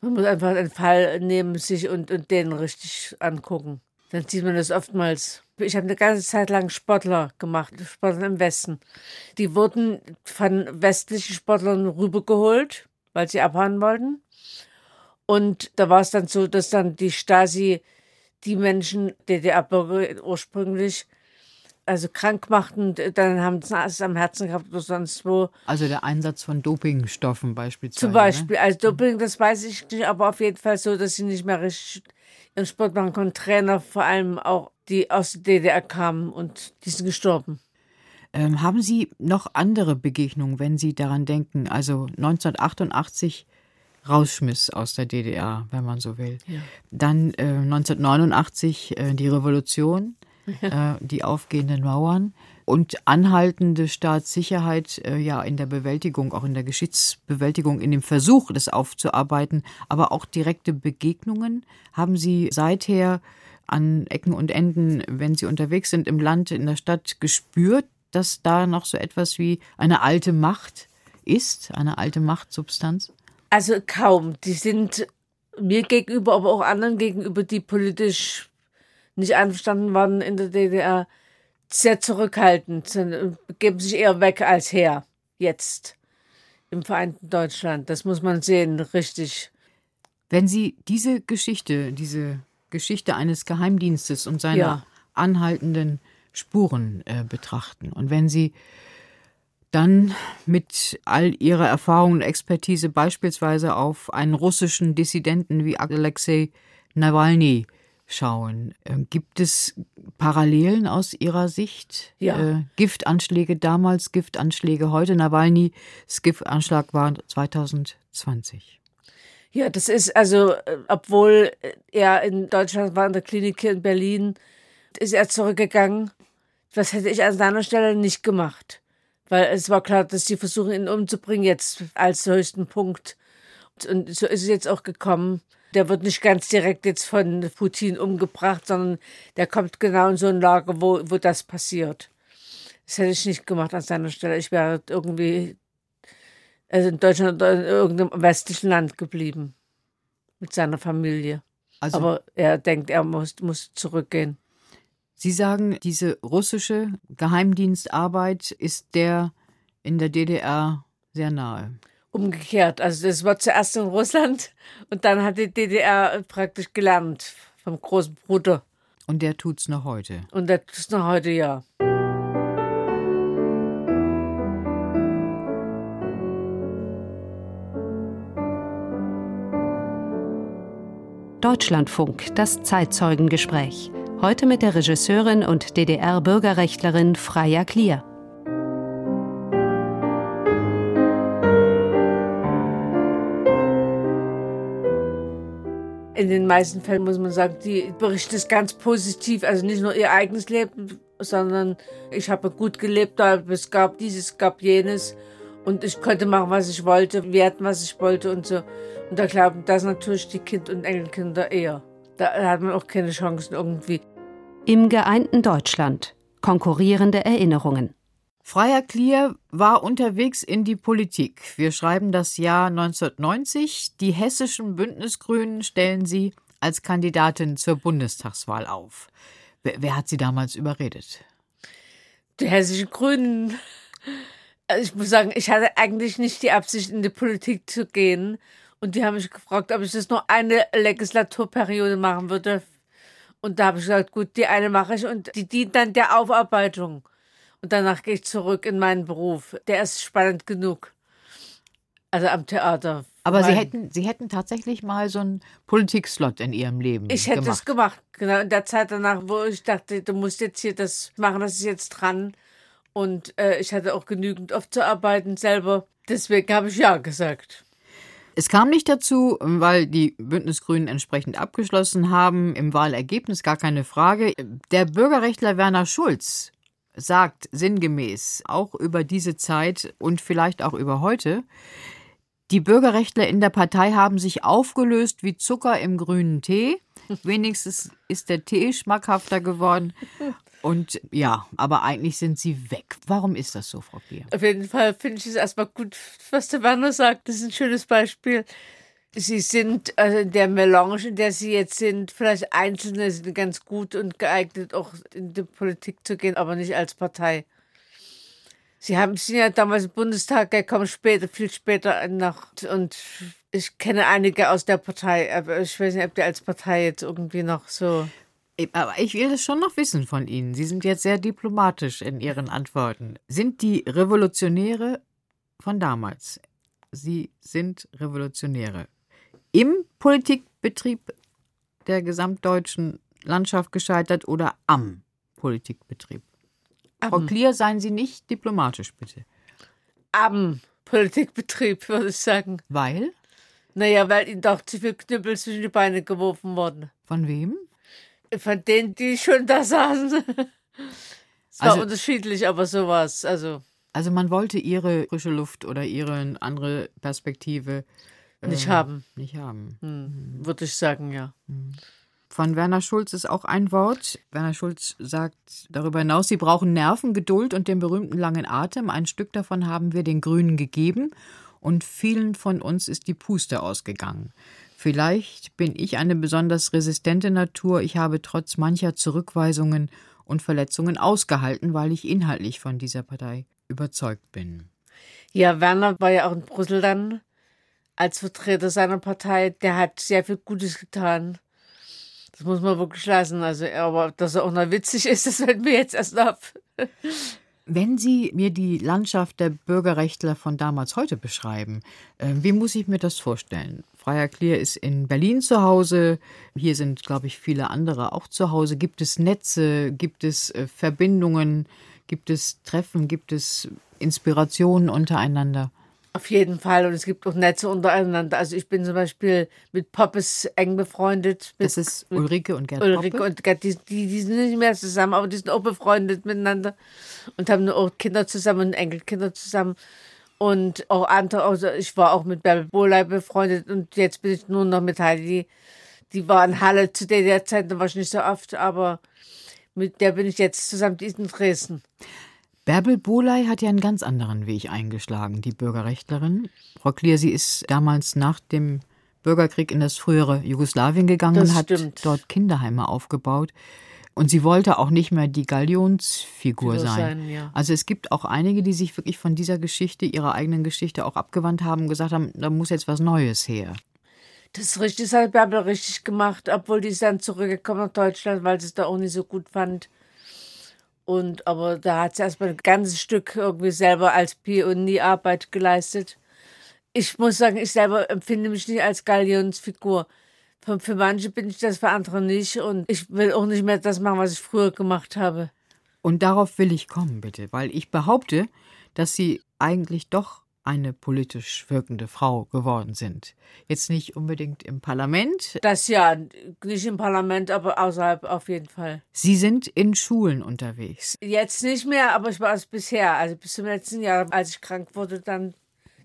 S4: Man muss einfach einen Fall nehmen sich und, und den richtig angucken. Dann sieht man das oftmals. Ich habe eine ganze Zeit lang Sportler gemacht, Sportler im Westen. Die wurden von westlichen Sportlern rübergeholt, weil sie abhauen wollten. Und da war es dann so, dass dann die Stasi die Menschen, DDR-Bürger ursprünglich, also krank machten, dann haben sie es am Herzen gehabt oder sonst wo.
S5: also der Einsatz von Dopingstoffen beispielsweise.
S4: Zum Beispiel, also Doping, das weiß ich nicht, aber auf jeden Fall so, dass sie nicht mehr richtig ihren Sport machen konnten. Trainer, vor allem auch, die aus der DDR kamen und die sind gestorben.
S5: Ne? Ähm, haben Sie noch andere Begegnungen, wenn Sie daran denken? Also 1988 Rausschmiss aus der DDR, wenn man so will. Dann äh, 1989 äh, die Revolution, (laughs) äh, die aufgehenden Mauern und anhaltende Staatssicherheit äh, ja in der Bewältigung, auch in der Geschichtsbewältigung, in dem Versuch, das aufzuarbeiten, aber auch direkte Begegnungen. Haben Sie seither an Ecken und Enden, wenn Sie unterwegs sind im Land, in der Stadt, gespürt, dass da noch so etwas wie eine alte Macht ist, eine alte Machtsubstanz?
S4: Also kaum. Die sind mir gegenüber, aber auch anderen gegenüber, die politisch nicht einverstanden waren in der DDR, sehr zurückhaltend, sind, geben sich eher weg als her. Jetzt. Im vereinten Deutschland. Das muss man sehen, richtig.
S5: Wenn Sie diese Geschichte, diese Geschichte eines Geheimdienstes und seiner
S4: Ja.
S5: anhaltenden Spuren äh, betrachten und wenn Sie dann mit all Ihrer Erfahrung und Expertise beispielsweise auf einen russischen Dissidenten wie Alexei Nawalny schauen, äh, gibt es Parallelen aus Ihrer Sicht?
S4: Ja.
S5: Äh, Giftanschläge damals, Giftanschläge heute. Nawalnys Giftanschlag war 2020.
S4: Ja, das ist also, äh, obwohl er in Deutschland war, in der Klinik hier in Berlin, ist er zurückgegangen. Das hätte ich an seiner Stelle nicht gemacht. Weil es war klar, dass sie versuchen, ihn umzubringen, jetzt als höchsten Punkt. Und so ist es jetzt auch gekommen. Der wird nicht ganz direkt jetzt von Putin umgebracht, sondern der kommt genau in so ein Lager, wo, wo das passiert. Das hätte ich nicht gemacht an seiner Stelle. Ich wäre irgendwie also in Deutschland oder in irgendeinem westlichen Land geblieben. Mit seiner Familie.
S5: Also
S4: Aber er denkt, er muss, muss zurückgehen.
S5: Sie sagen, diese russische Geheimdienstarbeit ist der in der DDR sehr nahe.
S4: Umgekehrt. Also das war zuerst in Russland und dann hat die DDR praktisch gelernt vom großen Bruder.
S5: Und der tut's noch heute.
S4: Und der tut's noch heute, ja.
S3: Deutschlandfunk, das Zeitzeugengespräch. Heute mit der Regisseurin und DDR-Bürgerrechtlerin Freya Klier.
S4: In den meisten Fällen muss man sagen, die berichtet es ganz positiv. Also nicht nur ihr eigenes Leben, sondern ich habe gut gelebt, es gab dieses, es gab jenes. Und ich konnte machen, was ich wollte, werden, was ich wollte und so. Und da glauben das natürlich die Kind- und Enkelkinder eher. Da hat man auch keine Chancen irgendwie.
S3: Im geeinten Deutschland. Konkurrierende Erinnerungen.
S5: Freier Klier war unterwegs in die Politik. Wir schreiben das Jahr 1990. Die hessischen Bündnisgrünen stellen sie als Kandidatin zur Bundestagswahl auf. Wer, wer hat sie damals überredet?
S4: Die hessischen Grünen. Also ich muss sagen, ich hatte eigentlich nicht die Absicht, in die Politik zu gehen. Und die haben mich gefragt, ob ich das nur eine Legislaturperiode machen würde. Und da habe ich gesagt, gut, die eine mache ich und die dient dann der Aufarbeitung. Und danach gehe ich zurück in meinen Beruf. Der ist spannend genug. Also am Theater.
S5: Aber Sie hätten, Sie hätten tatsächlich mal so einen Politikslot in Ihrem Leben
S4: Ich hätte
S5: gemacht.
S4: es gemacht, genau. In der Zeit danach, wo ich dachte, du musst jetzt hier das machen, das ist jetzt dran. Und äh, ich hatte auch genügend aufzuarbeiten selber. Deswegen habe ich ja gesagt.
S5: Es kam nicht dazu, weil die Bündnisgrünen entsprechend abgeschlossen haben. Im Wahlergebnis gar keine Frage. Der Bürgerrechtler Werner Schulz sagt sinngemäß auch über diese Zeit und vielleicht auch über heute, die Bürgerrechtler in der Partei haben sich aufgelöst wie Zucker im grünen Tee. Wenigstens ist der Tee schmackhafter geworden. Und ja, aber eigentlich sind sie weg. Warum ist das so, Frau Klier?
S4: Auf jeden Fall finde ich es erstmal gut, was der Werner sagt. Das ist ein schönes Beispiel. Sie sind also der Melange, in der Sie jetzt sind, vielleicht Einzelne sind ganz gut und geeignet, auch in die Politik zu gehen, aber nicht als Partei. Sie haben sind ja damals im Bundestag gekommen, später, viel später noch. Und ich kenne einige aus der Partei, aber ich weiß nicht, ob die als Partei jetzt irgendwie noch so.
S5: Aber ich will das schon noch wissen von Ihnen. Sie sind jetzt sehr diplomatisch in Ihren Antworten. Sind die Revolutionäre von damals, Sie sind Revolutionäre, im Politikbetrieb der gesamtdeutschen Landschaft gescheitert oder am Politikbetrieb? Frau Klier, seien Sie nicht diplomatisch, bitte.
S4: Am Politikbetrieb, würde ich sagen.
S5: Weil?
S4: Naja, weil ihnen doch zu viel Knüppel zwischen die Beine geworfen wurden.
S5: Von wem?
S4: Von denen, die schon da saßen. Es war
S5: Also-
S4: unterschiedlich, aber sowas. Also
S5: Also man wollte Ihre frische Luft oder Ihre andere Perspektive
S4: nicht
S5: äh,
S4: haben,
S5: nicht haben.
S4: hm, würde ich sagen, ja.
S5: Von Werner Schulz ist auch ein Wort. Werner Schulz sagt darüber hinaus, sie brauchen Nerven, Geduld und den berühmten langen Atem. Ein Stück davon haben wir den Grünen gegeben und vielen von uns ist die Puste ausgegangen. Vielleicht bin ich eine besonders resistente Natur. Ich habe trotz mancher Zurückweisungen und Verletzungen ausgehalten, weil ich inhaltlich von dieser Partei überzeugt bin.
S4: Ja, Werner war ja auch in Brüssel dann als Vertreter seiner Partei. Der hat sehr viel Gutes getan. Das muss man wirklich lassen. Also, aber dass er auch noch witzig ist, (laughs) das fällt mir jetzt erst auf.
S5: Wenn Sie mir die Landschaft der Bürgerrechtler von damals heute beschreiben, äh, wie muss ich mir das vorstellen? Freier Klier ist in Berlin zu Hause. Hier sind, glaube ich, viele andere auch zu Hause. Gibt es Netze? Gibt es äh, Verbindungen? Gibt es Treffen? Gibt es Inspirationen untereinander?
S4: Auf jeden Fall. Und es gibt auch Netze untereinander. Also ich bin zum Beispiel mit Poppes eng befreundet. Mit,
S5: Das ist Ulrike und Gerd
S4: Ulrike
S5: Poppe.
S4: und Gerd, die, die, die sind nicht mehr zusammen, aber die sind auch befreundet miteinander und haben auch Kinder zusammen und Enkelkinder zusammen. Und auch andere, also ich war auch mit Bärbel Bohley befreundet und jetzt bin ich nur noch mit Heidi. Die war in Halle zu der Zeit, da war ich nicht so oft, aber mit der bin ich jetzt zusammen, die ist in Dresden.
S5: Bärbel Bohley hat ja einen ganz anderen Weg eingeschlagen, die Bürgerrechtlerin. Frau Klier, sie ist damals nach dem Bürgerkrieg in das frühere Jugoslawien gegangen
S4: Das
S5: und hat
S4: stimmt.
S5: dort Kinderheime aufgebaut. Und sie wollte auch nicht mehr die Galionsfigur
S4: Figur
S5: sein.
S4: sein, ja.
S5: Also es gibt auch einige, die sich wirklich von dieser Geschichte, ihrer eigenen Geschichte auch abgewandt haben und gesagt haben, da muss jetzt was Neues her.
S4: Das ist richtig, das hat Bärbel richtig gemacht, obwohl die ist dann zurückgekommen nach Deutschland, weil sie es da auch nicht so gut fand. Und aber da hat sie erstmal ein ganzes Stück irgendwie selber als Pionierarbeit geleistet. Ich muss sagen, ich selber empfinde mich nicht als Galionsfigur. Für, für manche bin ich das, für andere nicht. Und ich will auch nicht mehr das machen, was ich früher gemacht habe.
S5: Und darauf will ich kommen, bitte, weil ich behaupte, dass Sie eigentlich doch eine politisch wirkende Frau geworden sind. Jetzt nicht unbedingt im Parlament.
S4: Das ja, nicht im Parlament, aber außerhalb auf jeden Fall.
S5: Sie sind in Schulen unterwegs.
S4: Jetzt nicht mehr, aber ich war es bisher. Also bis zum letzten Jahr, als ich krank wurde, dann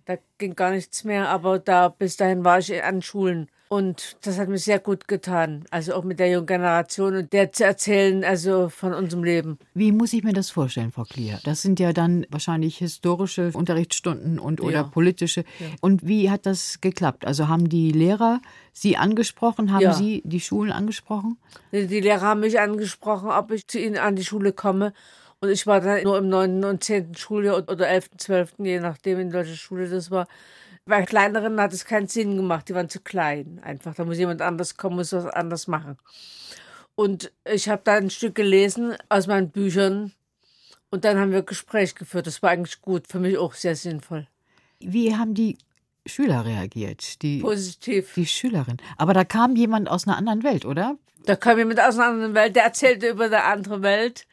S4: da ging gar nichts mehr. Aber da bis dahin war ich an Schulen. Und das hat mir sehr gut getan. Also auch mit der jungen Generation und der zu erzählen, also von unserem Leben.
S5: Wie muss ich mir das vorstellen, Frau Klier? Das sind ja dann wahrscheinlich historische Unterrichtsstunden und oder
S4: Ja.
S5: politische. Und wie hat das geklappt? Also haben die Lehrer Sie angesprochen? Haben
S4: Ja.
S5: Sie die Schulen angesprochen?
S4: Die die Lehrer haben mich angesprochen, ob ich zu ihnen an die Schule komme. Und ich war dann nur im 9. und 10. Schuljahr oder 11., 12., je nachdem, in welcher Schule das war. Bei kleineren hat es keinen Sinn gemacht, die waren zu klein. Einfach, da muss jemand anders kommen, muss was anders machen. Und ich habe da ein Stück gelesen aus meinen Büchern und dann haben wir Gespräch geführt. Das war eigentlich gut, für mich auch sehr sinnvoll.
S5: Wie haben die Schüler reagiert? Die,
S4: Positiv.
S5: die Schülerin. Aber da kam jemand aus einer anderen Welt, oder?
S4: Da kam jemand aus einer anderen Welt, der erzählte über eine andere Welt,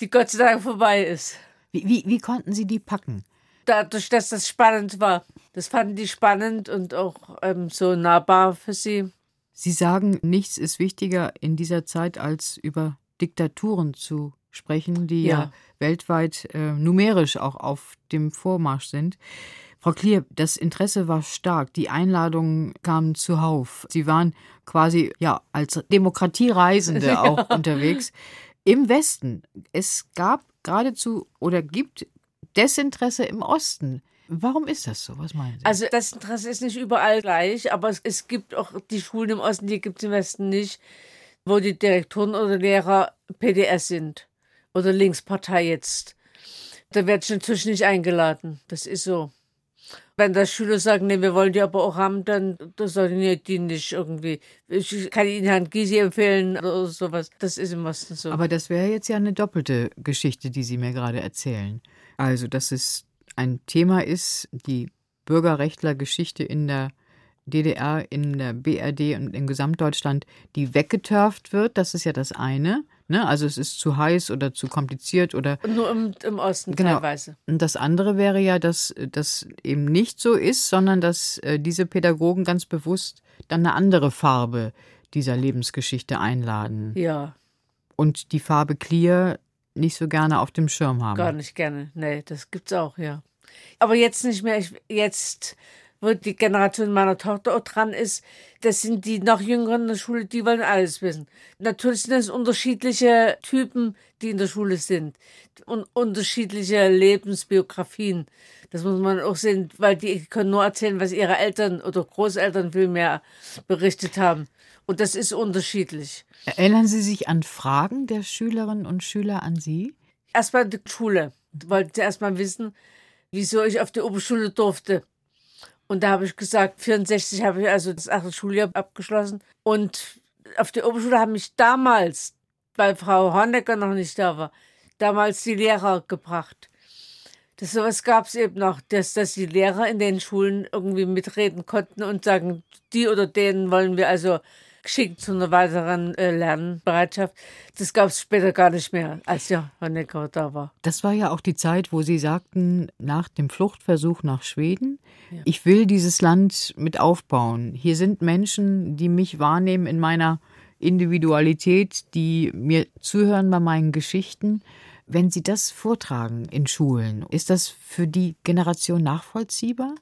S4: die Gott sei Dank vorbei ist.
S5: Wie, wie, wie konnten Sie die packen?
S4: Dadurch, dass das spannend war. Das fanden die spannend und auch ähm, so nahbar für sie.
S5: Sie sagen, nichts ist wichtiger in dieser Zeit, als über Diktaturen zu sprechen, die ja,
S4: Ja.
S5: weltweit äh, numerisch auch auf dem Vormarsch sind. Frau Klier, das Interesse war stark, die Einladungen kamen zuhauf. Sie waren quasi ja als Demokratiereisende (laughs) auch unterwegs im Westen. Es gab geradezu oder gibt Desinteresse im Osten. Warum ist das so? Was meinen Sie?
S4: Also das Interesse ist nicht überall gleich, aber es, es gibt auch die Schulen im Osten, die gibt es im Westen nicht, wo die Direktoren oder Lehrer PDS sind oder Linkspartei jetzt. Da wird ich natürlich nicht eingeladen. Das ist so. Wenn da Schüler sagen, nee, wir wollen die aber auch haben, dann das die die nicht irgendwie. Ich kann Ihnen Herrn Gysi empfehlen oder sowas. Das ist im Osten so.
S5: Aber das wäre jetzt ja eine doppelte Geschichte, die Sie mir gerade erzählen. Also, dass es ein Thema ist, die Bürgerrechtlergeschichte in der DDR, in der BRD und in Gesamtdeutschland, die weggeturft wird, das ist ja das eine. Ne? Also es ist zu heiß oder zu kompliziert oder
S4: Nur im, im Osten
S5: Genau.
S4: teilweise.
S5: und das andere wäre ja, dass das eben nicht so ist, sondern dass äh, diese Pädagogen ganz bewusst dann eine andere Farbe dieser Lebensgeschichte einladen
S4: Ja,
S5: und die Farbe Clear nicht so gerne auf dem Schirm haben.
S4: gar nicht gerne. Nee, das gibt's auch, ja. Aber jetzt nicht mehr. Ich, jetzt, wo die Generation meiner Tochter auch dran ist, das sind die noch jüngeren in der Schule, die wollen alles wissen. Natürlich sind es unterschiedliche Typen, die in der Schule sind. Und unterschiedliche Lebensbiografien. Das muss man auch sehen, weil die können nur erzählen, was ihre Eltern oder Großeltern vielmehr berichtet haben. Und das ist unterschiedlich.
S5: Erinnern Sie sich an Fragen der Schülerinnen und Schüler an Sie?
S4: erstmal die Schule. Wollten sie erstmal wissen, wieso ich auf die Oberschule durfte. Und da habe ich gesagt, 64 habe ich also das achte Schuljahr abgeschlossen. Und auf die Oberschule haben mich damals, weil Frau Hornecker noch nicht da war, damals die Lehrer gebracht. Das sowas gab es eben noch, dass, dass die Lehrer in den Schulen irgendwie mitreden konnten und sagen, die oder denen wollen wir also geschickt zu einer weiteren äh, Lernbereitschaft. Das gab es später gar nicht mehr, als ja Honecker da war.
S5: Das war ja auch die Zeit, wo Sie sagten, nach dem Fluchtversuch nach Schweden, ich will dieses Land mit aufbauen. Hier sind Menschen, die mich wahrnehmen in meiner Individualität, die mir zuhören bei meinen Geschichten. Wenn Sie das vortragen in Schulen, ist das für die Generation nachvollziehbar?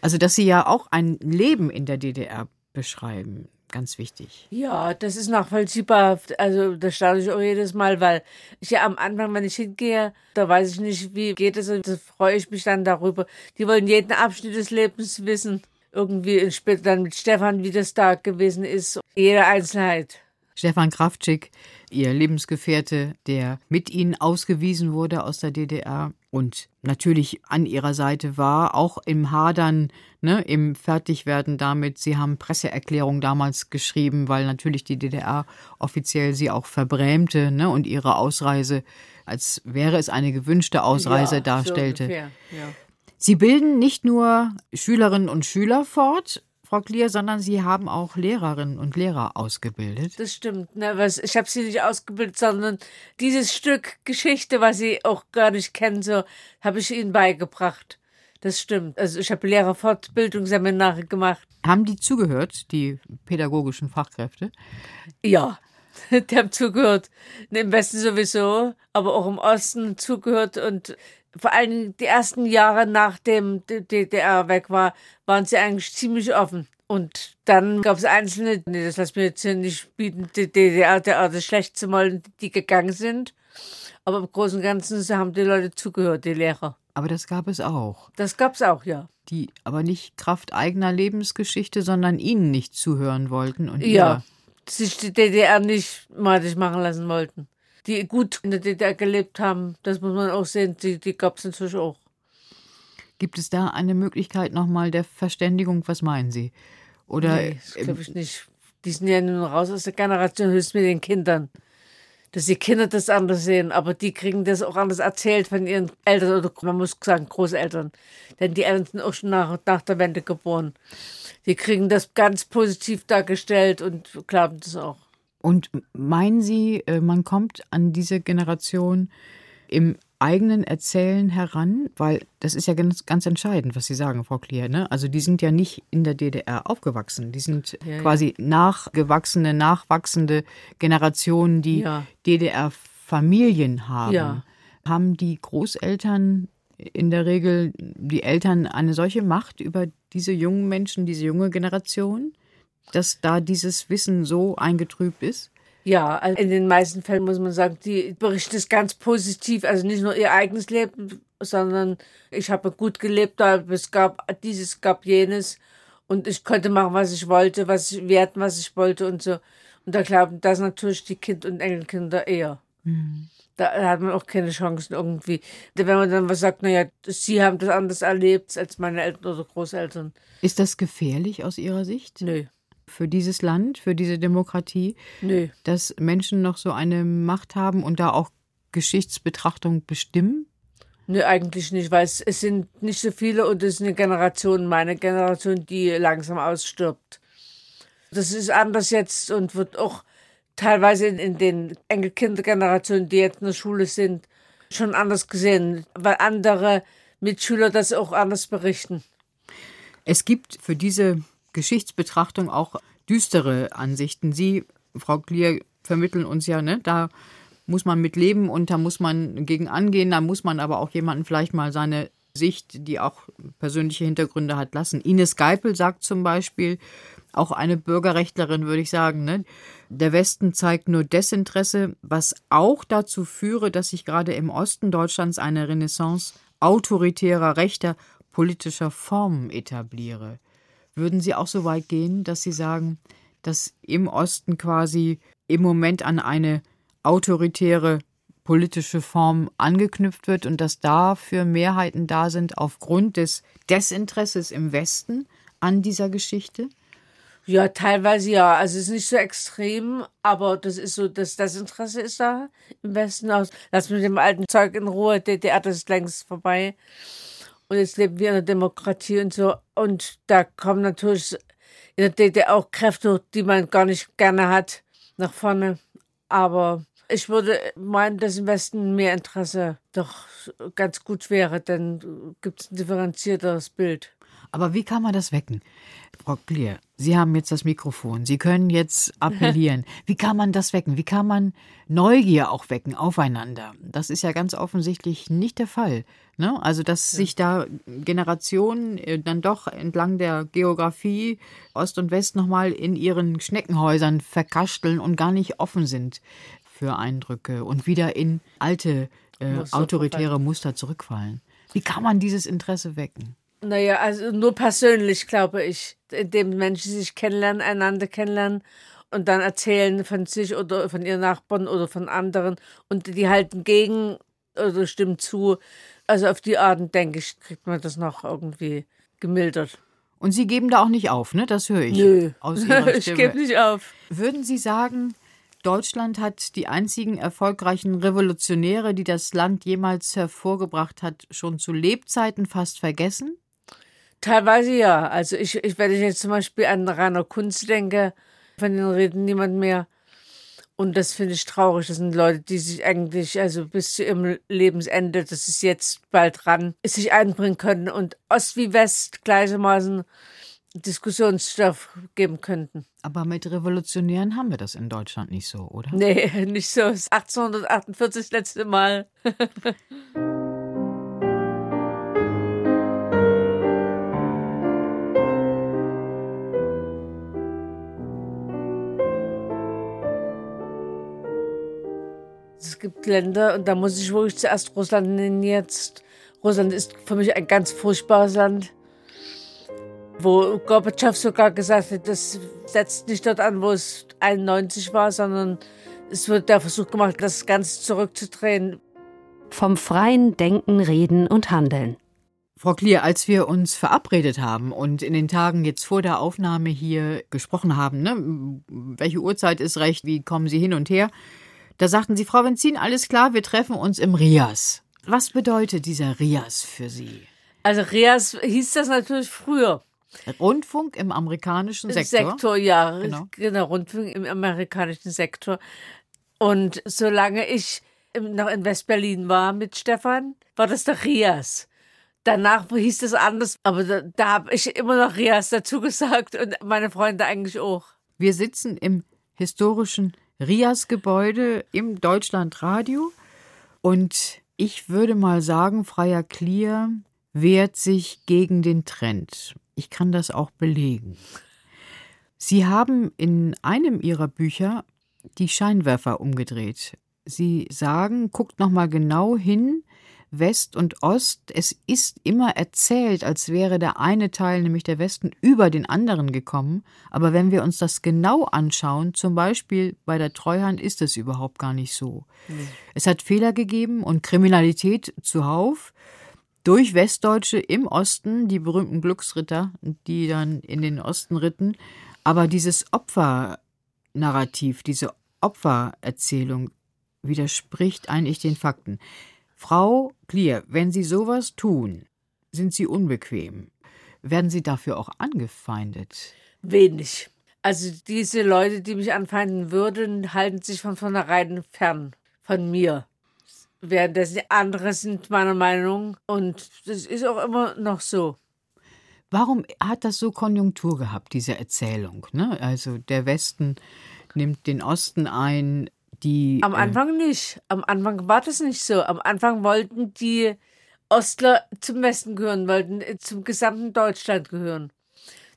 S5: Also, dass Sie ja auch ein Leben in der DDR beschreiben, ganz wichtig.
S4: Ja, das ist nachvollziehbar. Also da staune ich auch jedes Mal, weil ich ja am Anfang, wenn ich hingehe, da weiß ich nicht, wie geht es und da freue ich mich dann darüber. Die wollen jeden Abschnitt des Lebens wissen. Irgendwie später dann mit Stefan, wie das da gewesen ist. Jede Einzelheit.
S5: Stefan Kraftschick, ihr Lebensgefährte, der mit ihnen ausgewiesen wurde aus der DDR und natürlich an ihrer Seite war, auch im Hadern, ne, im Fertigwerden damit. Sie haben Presseerklärung damals geschrieben, weil natürlich die DDR offiziell sie auch verbrämte ne, und ihre Ausreise, als wäre es eine gewünschte Ausreise,
S4: ja,
S5: darstellte.
S4: So ungefähr, ja.
S5: Sie bilden nicht nur Schülerinnen und Schüler fort, Frau Klier, sondern Sie haben auch Lehrerinnen und Lehrer ausgebildet.
S4: Das stimmt. Ne? Was, ich habe sie nicht ausgebildet, sondern dieses Stück Geschichte, was sie auch gar nicht kennen, so habe ich ihnen beigebracht. Das stimmt. Also ich habe Lehrerfortbildungsseminare gemacht.
S5: Haben die zugehört, die pädagogischen Fachkräfte?
S4: Ja, (laughs) die haben zugehört. Im Westen sowieso, aber auch im Osten zugehört und vor allem die ersten Jahre nachdem die DDR weg war, waren sie eigentlich ziemlich offen. Und dann gab es einzelne, nee, das lassen wir jetzt hier nicht bieten, die DDR der Art schlecht zu wollen, die gegangen sind. Aber im Großen und Ganzen haben die Leute zugehört, die Lehrer.
S5: Aber das gab es auch.
S4: Das gab es auch, ja.
S5: Die aber nicht Kraft eigener Lebensgeschichte, sondern ihnen nicht zuhören wollten. Und
S4: Ja, sich die DDR nicht madig machen lassen wollten. Die gut in der DDR gelebt haben, das muss man auch sehen, die, die gab es natürlich auch.
S5: Gibt es da eine Möglichkeit nochmal der Verständigung? Was meinen Sie? Oder
S4: Nee, das glaube ich nicht. Die sind ja nur raus aus der Generation, höchstens mit den Kindern. Dass die Kinder das anders sehen, aber die kriegen das auch anders erzählt von ihren Eltern oder man muss sagen Großeltern. Denn die Eltern sind auch schon nach, nach der Wende geboren. Die kriegen das ganz positiv dargestellt und glauben das auch.
S5: Und meinen Sie, äh, man kommt an diese Generation im eigenen Erzählen heran? Weil das ist ja ganz, ganz entscheidend, was Sie sagen, Frau Klier. Ne? Also die sind ja nicht in der DDR aufgewachsen. Die sind
S4: Ja, ja.
S5: quasi nachgewachsene, nachwachsende Generationen, die
S4: Ja.
S5: DDR-Familien haben.
S4: Ja.
S5: Haben die Großeltern in der Regel, die Eltern, eine solche Macht über diese jungen Menschen, diese junge Generation? Dass da dieses Wissen so eingetrübt ist?
S4: Ja, also in den meisten Fällen muss man sagen, die berichten es ganz positiv, also nicht nur ihr eigenes Leben, sondern ich habe gut gelebt, es gab dieses, gab jenes und ich konnte machen, was ich wollte, was ich werten, was ich wollte und so. Und da glauben das natürlich die Kind- und Enkelkinder eher. Da hat man auch keine Chancen irgendwie. Wenn man dann was sagt, naja, sie haben das anders erlebt als meine Eltern oder Großeltern.
S5: Ist das gefährlich aus Ihrer Sicht
S4: Nö,
S5: für dieses Land, für diese Demokratie,
S4: nö.
S5: dass Menschen noch so eine Macht haben und da auch Geschichtsbetrachtung bestimmen?
S4: Nö, eigentlich nicht, weil es, es sind nicht so viele und es ist eine Generation, meine Generation, die langsam ausstirbt. Das ist anders jetzt und wird auch teilweise in, in den Enkelkindergenerationen, die jetzt in der Schule sind, schon anders gesehen, weil andere Mitschüler das auch anders berichten.
S5: Es gibt für diese Geschichtsbetrachtung auch düstere Ansichten. Sie, Frau Klier, vermitteln uns ja, ne, da muss man mit leben und da muss man gegen angehen, da muss man aber auch jemanden vielleicht mal seine Sicht, die auch persönliche Hintergründe hat, lassen. Ines Geipel sagt zum Beispiel, auch eine Bürgerrechtlerin würde ich sagen, ne, der Westen zeigt nur Desinteresse, was auch dazu führe, dass sich gerade im Osten Deutschlands eine Renaissance autoritärer, rechter, politischer Formen etabliere. Würden Sie auch so weit gehen, dass Sie sagen, dass im Osten quasi im Moment an eine autoritäre politische Form angeknüpft wird und dass dafür Mehrheiten da sind aufgrund des Desinteresses im Westen an dieser Geschichte?
S4: Ja, teilweise ja. Also es ist nicht so extrem, aber das ist so, das, Interesse ist da im Westen aus. Lass mit dem alten Zeug in Ruhe, DDR, das ist längst vorbei. Und jetzt leben wir in der Demokratie und so. Und da kommen natürlich in der DDR auch Kräfte, die man gar nicht gerne hat, nach vorne. Aber ich würde meinen, dass im Westen mehr Interesse doch ganz gut wäre, dann gibt es ein differenzierteres Bild.
S5: Aber wie kann man das wecken? Frau Klier, Sie haben jetzt das Mikrofon. Sie können jetzt appellieren. (laughs) Wie kann man das wecken? Wie kann man Neugier auch wecken aufeinander? Das ist ja ganz offensichtlich nicht der Fall. Ne? Also, dass sich da Generationen äh, dann doch entlang der Geografie Ost und West nochmal in ihren Schneckenhäusern verkasteln und gar nicht offen sind für Eindrücke und wieder in alte äh,
S4: Muster
S5: autoritäre Muster zurückfallen. Wie kann man dieses Interesse wecken?
S4: Naja, also nur persönlich, glaube ich, indem Menschen sich kennenlernen, einander kennenlernen und dann erzählen von sich oder von ihren Nachbarn oder von anderen und die halten gegen oder stimmen zu. Also auf die Art, denke ich, kriegt man das noch irgendwie gemildert.
S5: Und Sie geben da auch nicht auf, ne? Das höre ich.
S4: Nö,
S5: aus (laughs) Ihrer
S4: ich gebe nicht auf.
S5: Würden Sie sagen, Deutschland hat die einzigen erfolgreichen Revolutionäre, die das Land jemals hervorgebracht hat, schon zu Lebzeiten fast vergessen?
S4: Teilweise ja. Also ich, ich wenn ich jetzt zum Beispiel an Rainer Kunz denke, von denen redet niemand mehr. Und das finde ich traurig. Das sind Leute, die sich eigentlich, also bis zu ihrem Lebensende, das ist jetzt bald dran, sich einbringen können und Ost wie West gleichermaßen Diskussionsstoff geben könnten.
S5: Aber mit Revolutionären haben wir das in Deutschland nicht so, oder?
S4: Nee, (laughs) nicht so. 1848 das letzte Mal. (laughs) gibt Länder, und da muss ich wirklich zuerst Russland nennen jetzt. Russland ist für mich ein ganz furchtbares Land wo Gorbatschow sogar gesagt hat, das setzt nicht dort an, wo es 91 war, sondern es wird der Versuch gemacht, das Ganze zurückzudrehen.
S3: Vom freien Denken, Reden und Handeln.
S5: Frau Klier, als wir uns verabredet haben und in den Tagen jetzt vor der Aufnahme hier gesprochen haben, ne, welche Uhrzeit ist recht, wie kommen Sie hin und her, da sagten Sie, Frau Benzin, alles klar, wir treffen uns im Rias. Was bedeutet dieser Rias für Sie?
S4: Also Rias hieß das natürlich früher.
S5: Rundfunk im amerikanischen Sektor.
S4: Sektor, ja. Genau. genau, Rundfunk im amerikanischen Sektor. Und solange ich noch in Westberlin war mit Stefan, war das der Rias. Danach hieß es anders, aber da, da habe ich immer noch Rias dazu (laughs) gesagt und meine Freunde eigentlich auch.
S5: Wir sitzen im historischen Rias-Gebäude im Deutschlandradio und ich würde mal sagen, Freier Clear wehrt sich gegen den Trend. Ich kann das auch belegen. Sie haben in einem Ihrer Bücher die Scheinwerfer umgedreht. Sie sagen, guckt noch mal genau hin, West und Ost, es ist immer erzählt, als wäre der eine Teil, nämlich der Westen, über den anderen gekommen. Aber wenn wir uns das genau anschauen, zum Beispiel bei der Treuhand, ist es überhaupt gar nicht so. Mhm. Es hat Fehler gegeben und Kriminalität zuhauf durch Westdeutsche im Osten, die berühmten Glücksritter, die dann in den Osten ritten. Aber dieses Opfernarrativ, diese Opfererzählung widerspricht eigentlich den Fakten. Frau Klier, wenn Sie sowas tun, sind Sie unbequem. Werden Sie dafür auch angefeindet?
S4: Wenig. Also diese Leute, die mich anfeinden würden, halten sich von vornherein fern von mir währenddessen andere sind meiner Meinung und das ist auch immer noch so.
S5: Warum hat das so Konjunktur gehabt, diese Erzählung? Ne? Also der Westen nimmt den Osten ein, die.
S4: Am äh, Anfang äh, nicht. Am Anfang war das nicht so. Am Anfang wollten die Ostler zum Westen gehören, wollten zum gesamten Deutschland gehören.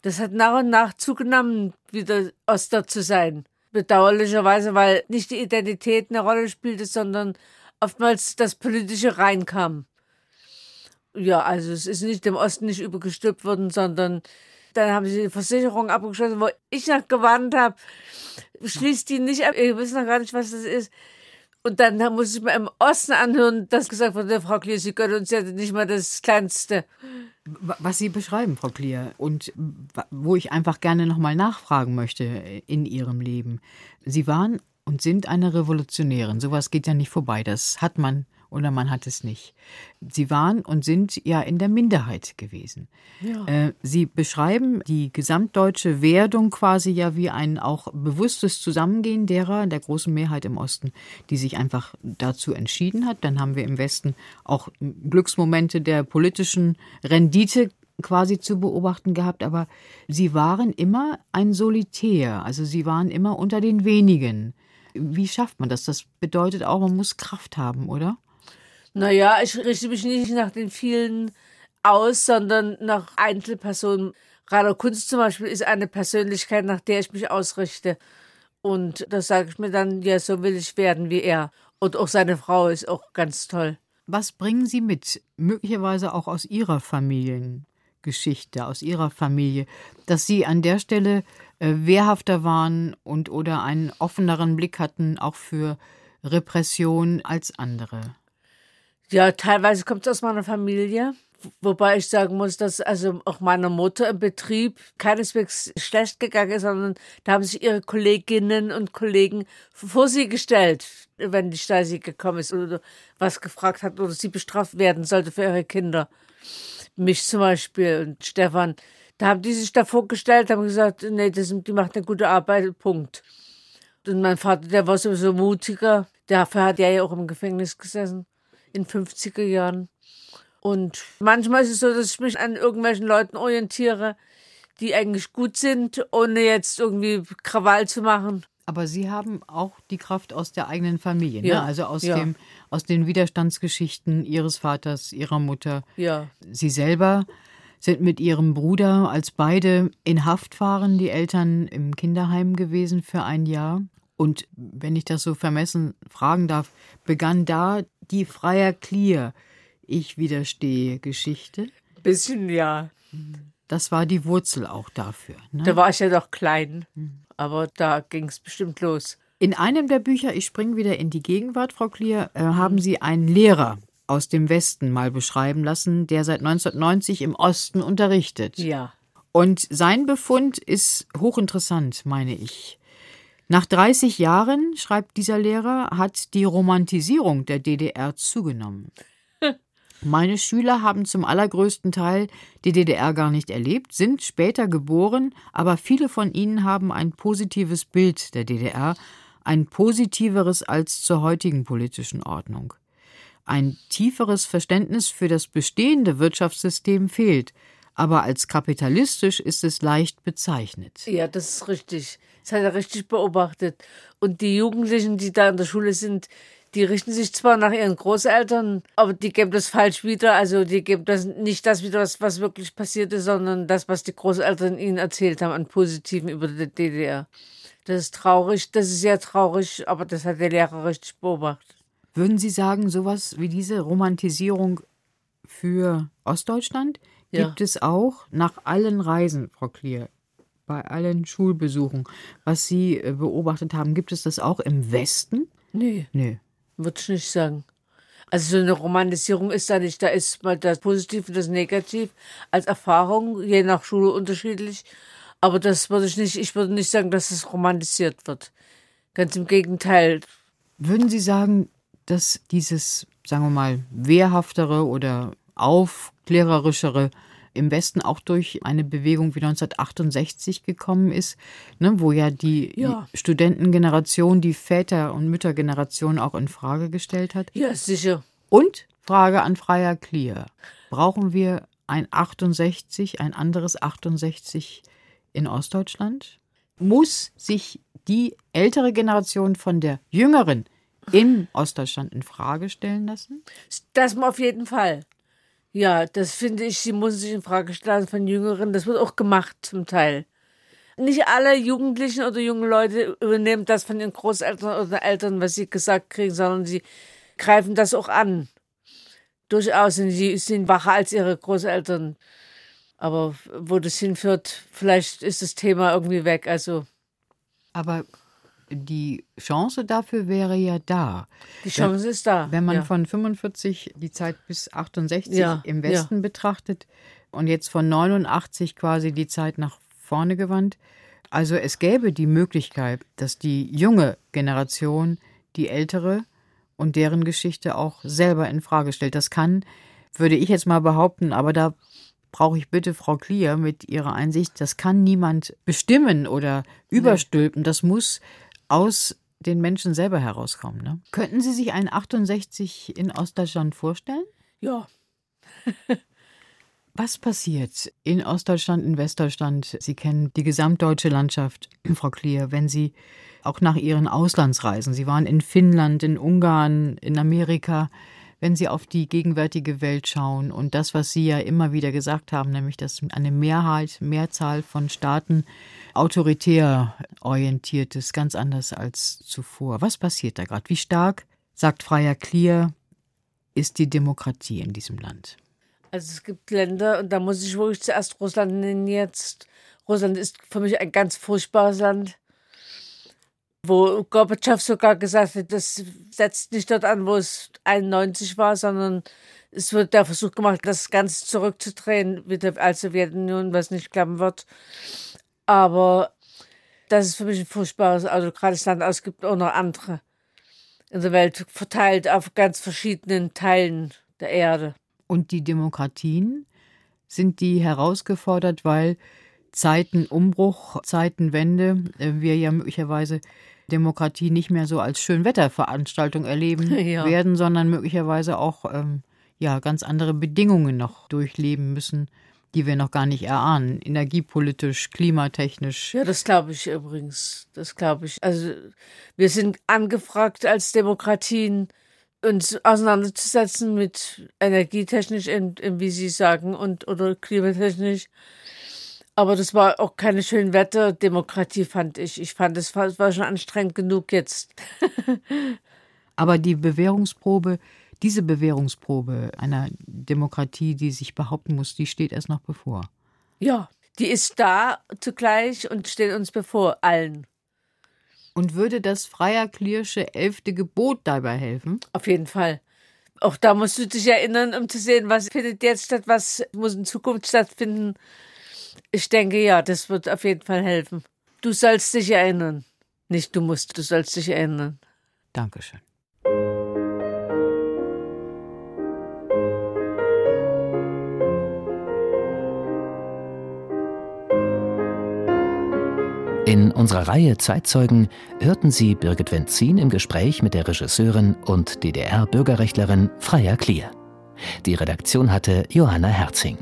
S4: Das hat nach und nach zugenommen, wieder Oster zu sein. Bedauerlicherweise, weil nicht die Identität eine Rolle spielte, sondern oftmals das Politische reinkam. Ja, also es ist nicht dem Osten nicht übergestülpt worden, sondern dann haben sie die Versicherung abgeschlossen, wo ich noch gewarnt habe, schließt die nicht ab, ihr wisst noch gar nicht, was das ist. Und dann muss ich mir im Osten anhören, dass gesagt wurde, Frau Klier, Sie gönnen uns ja nicht mal das Kleinste.
S5: Was Sie beschreiben, Frau Klier, und wo ich einfach gerne nochmal nachfragen möchte in Ihrem Leben. Sie waren und sind eine Revolutionärin. Sowas geht ja nicht vorbei. Das hat man oder man hat es nicht. Sie waren und sind ja in der Minderheit gewesen. Ja. Äh, Sie beschreiben die gesamtdeutsche Werdung quasi ja wie ein auch bewusstes Zusammengehen derer, der großen Mehrheit im Osten, die sich einfach dazu entschieden hat. Dann haben wir im Westen auch Glücksmomente der politischen Rendite quasi zu beobachten gehabt, aber sie waren immer ein Solitär, also sie waren immer unter den wenigen. Wie schafft man das? Das bedeutet auch, man muss Kraft haben, oder?
S4: Naja, ich richte mich nicht nach den vielen aus, sondern nach Einzelpersonen. Rainer Kunst zum Beispiel ist eine Persönlichkeit, nach der ich mich ausrichte. Und da sage ich mir dann, ja, so will ich werden wie er. Und auch seine Frau ist auch ganz toll.
S5: Was bringen Sie mit, möglicherweise auch aus Ihrer Familiengeschichte, aus Ihrer Familie, dass Sie an der Stelle äh, wehrhafter waren und oder einen offeneren Blick hatten, auch für Repression als andere?
S4: Ja, teilweise kommt es aus meiner Familie. Wobei ich sagen muss, dass also auch meiner Mutter im Betrieb keineswegs schlecht gegangen ist, sondern da haben sich ihre Kolleginnen und Kollegen vor sie gestellt, wenn die Stasi gekommen ist oder was gefragt hat oder sie bestraft werden sollte für ihre Kinder. Mich zum Beispiel und Stefan. Da haben die sich davor gestellt, haben gesagt, nee, das, die macht eine gute Arbeit, Punkt. Und mein Vater, der war sowieso mutiger. Dafür hat er ja auch im Gefängnis gesessen, in 50er Jahren. Und manchmal ist es so, dass ich mich an irgendwelchen Leuten orientiere, die eigentlich gut sind, ohne jetzt irgendwie Krawall zu machen.
S5: Aber Sie haben auch die Kraft aus der eigenen Familie, ne?
S4: Ja,
S5: also aus,
S4: ja.
S5: dem, aus den Widerstandsgeschichten Ihres Vaters, Ihrer Mutter.
S4: Ja.
S5: Sie selber sind mit Ihrem Bruder, als beide in Haft waren, die Eltern im Kinderheim gewesen für ein Jahr. Und wenn ich das so vermessen fragen darf, begann da die Freier Clear, ich widerstehe Geschichte.
S4: Bisschen ja.
S5: Das war die Wurzel auch dafür. Ne?
S4: Da war ich ja noch klein. Aber da ging es bestimmt los.
S5: In einem der Bücher, ich springe wieder in die Gegenwart, Frau Klier, äh, haben Sie einen Lehrer aus dem Westen mal beschreiben lassen, der seit 1990 im Osten unterrichtet.
S4: Ja.
S5: Und sein Befund ist hochinteressant, meine ich. Nach 30 Jahren, schreibt dieser Lehrer, hat die Romantisierung der DDR zugenommen. (laughs) Meine Schüler haben zum allergrößten Teil die DDR gar nicht erlebt, sind später geboren, aber viele von ihnen haben ein positives Bild der DDR, ein positiveres als zur heutigen politischen Ordnung. Ein tieferes Verständnis für das bestehende Wirtschaftssystem fehlt, aber als kapitalistisch ist es leicht bezeichnet.
S4: Ja, das ist richtig. Das hat er richtig beobachtet. Und die Jugendlichen, die da in der Schule sind, die richten sich zwar nach ihren Großeltern, aber die geben das falsch wieder. Also die geben das nicht das wieder, was, was wirklich passiert ist, sondern das, was die Großeltern ihnen erzählt haben an Positiven über die DDR. Das ist traurig, das ist sehr traurig, aber das hat der Lehrer richtig beobachtet.
S5: Würden Sie sagen, sowas wie diese Romantisierung für Ostdeutschland
S4: Ja.
S5: gibt es auch nach allen Reisen, Frau Klier, bei allen Schulbesuchen, was Sie äh, beobachtet haben, gibt es das auch im Westen?
S4: Nee,
S5: Nö.
S4: würde ich nicht sagen. Also so eine Romanisierung ist da nicht. Da ist mal das Positiv und das Negativ als Erfahrung, je nach Schule unterschiedlich. Aber das würde ich nicht, ich würde nicht sagen, dass es romantisiert wird. Ganz im Gegenteil.
S5: Würden Sie sagen, dass dieses, sagen wir mal, wehrhaftere oder aufklärerischere im Westen auch durch eine Bewegung wie 1968 gekommen ist, ne, wo ja die
S4: Ja.
S5: Studentengeneration die Väter- und Müttergeneration auch in Frage gestellt hat.
S4: Ja, sicher.
S5: Und Frage an Freier Klier. Brauchen wir ein 68, ein anderes 68 in Ostdeutschland? Muss sich die ältere Generation von der jüngeren in Ostdeutschland in Frage stellen lassen?
S4: Das auf jeden Fall. Ja, das finde ich, sie muss sich in Frage stellen von Jüngeren. Das wird auch gemacht zum Teil. Nicht alle Jugendlichen oder jungen Leute übernehmen das von ihren Großeltern oder Eltern, was sie gesagt kriegen, sondern sie greifen das auch an. Durchaus sind sie sind wacher als ihre Großeltern. Aber wo das hinführt, vielleicht ist das Thema irgendwie weg. Also
S5: Aber die Chance dafür wäre ja da.
S4: die Chance ist da.
S5: Wenn man
S4: ja.
S5: von 45 die Zeit bis 68
S4: Ja,
S5: im Westen betrachtet und jetzt von 89 quasi die Zeit nach vorne gewandt, also es gäbe die Möglichkeit, dass die junge Generation die ältere und deren Geschichte auch selber in Frage stellt. Das kann, würde ich jetzt mal behaupten, aber da brauche ich bitte Frau Klier mit ihrer Einsicht, das kann niemand bestimmen oder überstülpen. Das muss aus den Menschen selber herauskommen. Ne? Könnten Sie sich einen 68 in Ostdeutschland vorstellen?
S4: ja. (laughs)
S5: Was passiert in Ostdeutschland, in Westdeutschland? Sie kennen die gesamtdeutsche Landschaft, (clears throat) Frau Klier, wenn Sie auch nach Ihren Auslandsreisen, Sie waren in Finnland, in Ungarn, in Amerika, wenn Sie auf die gegenwärtige Welt schauen und das, was Sie ja immer wieder gesagt haben, nämlich dass eine Mehrheit, Mehrzahl von Staaten autoritär orientiert ist, ganz anders als zuvor. Was passiert da gerade? Wie stark, sagt Freier Klier, ist die Demokratie in diesem Land?
S4: Also es gibt Länder, und da muss ich wirklich zuerst Russland nennen jetzt. Russland ist für mich ein ganz furchtbares Land, wo Gorbatschow sogar gesagt hat, das setzt nicht dort an, wo es 91 war, sondern es wird der Versuch gemacht, das Ganze zurückzudrehen, wieder als Sowjetunion, was nicht klappen wird. Aber das ist für mich ein furchtbares autokratisches Land. Aber es gibt auch noch andere in der Welt, verteilt auf ganz verschiedenen Teilen der Erde.
S5: Und die Demokratien, sind die herausgefordert, weil Zeitenumbruch, Zeitenwende, äh, wir ja möglicherweise Demokratie nicht mehr so als Schönwetterveranstaltung erleben (laughs) ja. werden, sondern möglicherweise auch ähm, ja, ganz andere Bedingungen noch durchleben müssen, die wir noch gar nicht erahnen, energiepolitisch, klimatechnisch.
S4: Ja, das glaube ich übrigens. Das glaube ich. Also wir sind angefragt als Demokratien, uns auseinanderzusetzen mit energietechnisch, wie Sie sagen, und oder klimatechnisch. Aber das war auch keine schöne Wetterdemokratie, fand ich. Ich fand, es war, schon anstrengend genug jetzt. (laughs)
S5: Aber die Bewährungsprobe, diese Bewährungsprobe einer Demokratie, die sich behaupten muss, die steht erst noch bevor.
S4: Ja, die ist da zugleich und steht uns bevor, allen.
S5: Und würde das Freier-Kliersche elfte Gebot dabei helfen?
S4: Auf jeden Fall. Auch da musst du dich erinnern, um zu sehen, was findet jetzt statt, was muss in Zukunft stattfinden. Ich denke, ja, das wird auf jeden Fall helfen. Du sollst dich erinnern. Nicht du musst, du sollst dich erinnern.
S5: Dankeschön.
S2: In unserer Reihe Zeitzeugen hörten Sie Birgit Wenzin im Gespräch mit der Regisseurin und DDR-Bürgerrechtlerin Freya Klier. Die Redaktion hatte Johanna Herzing.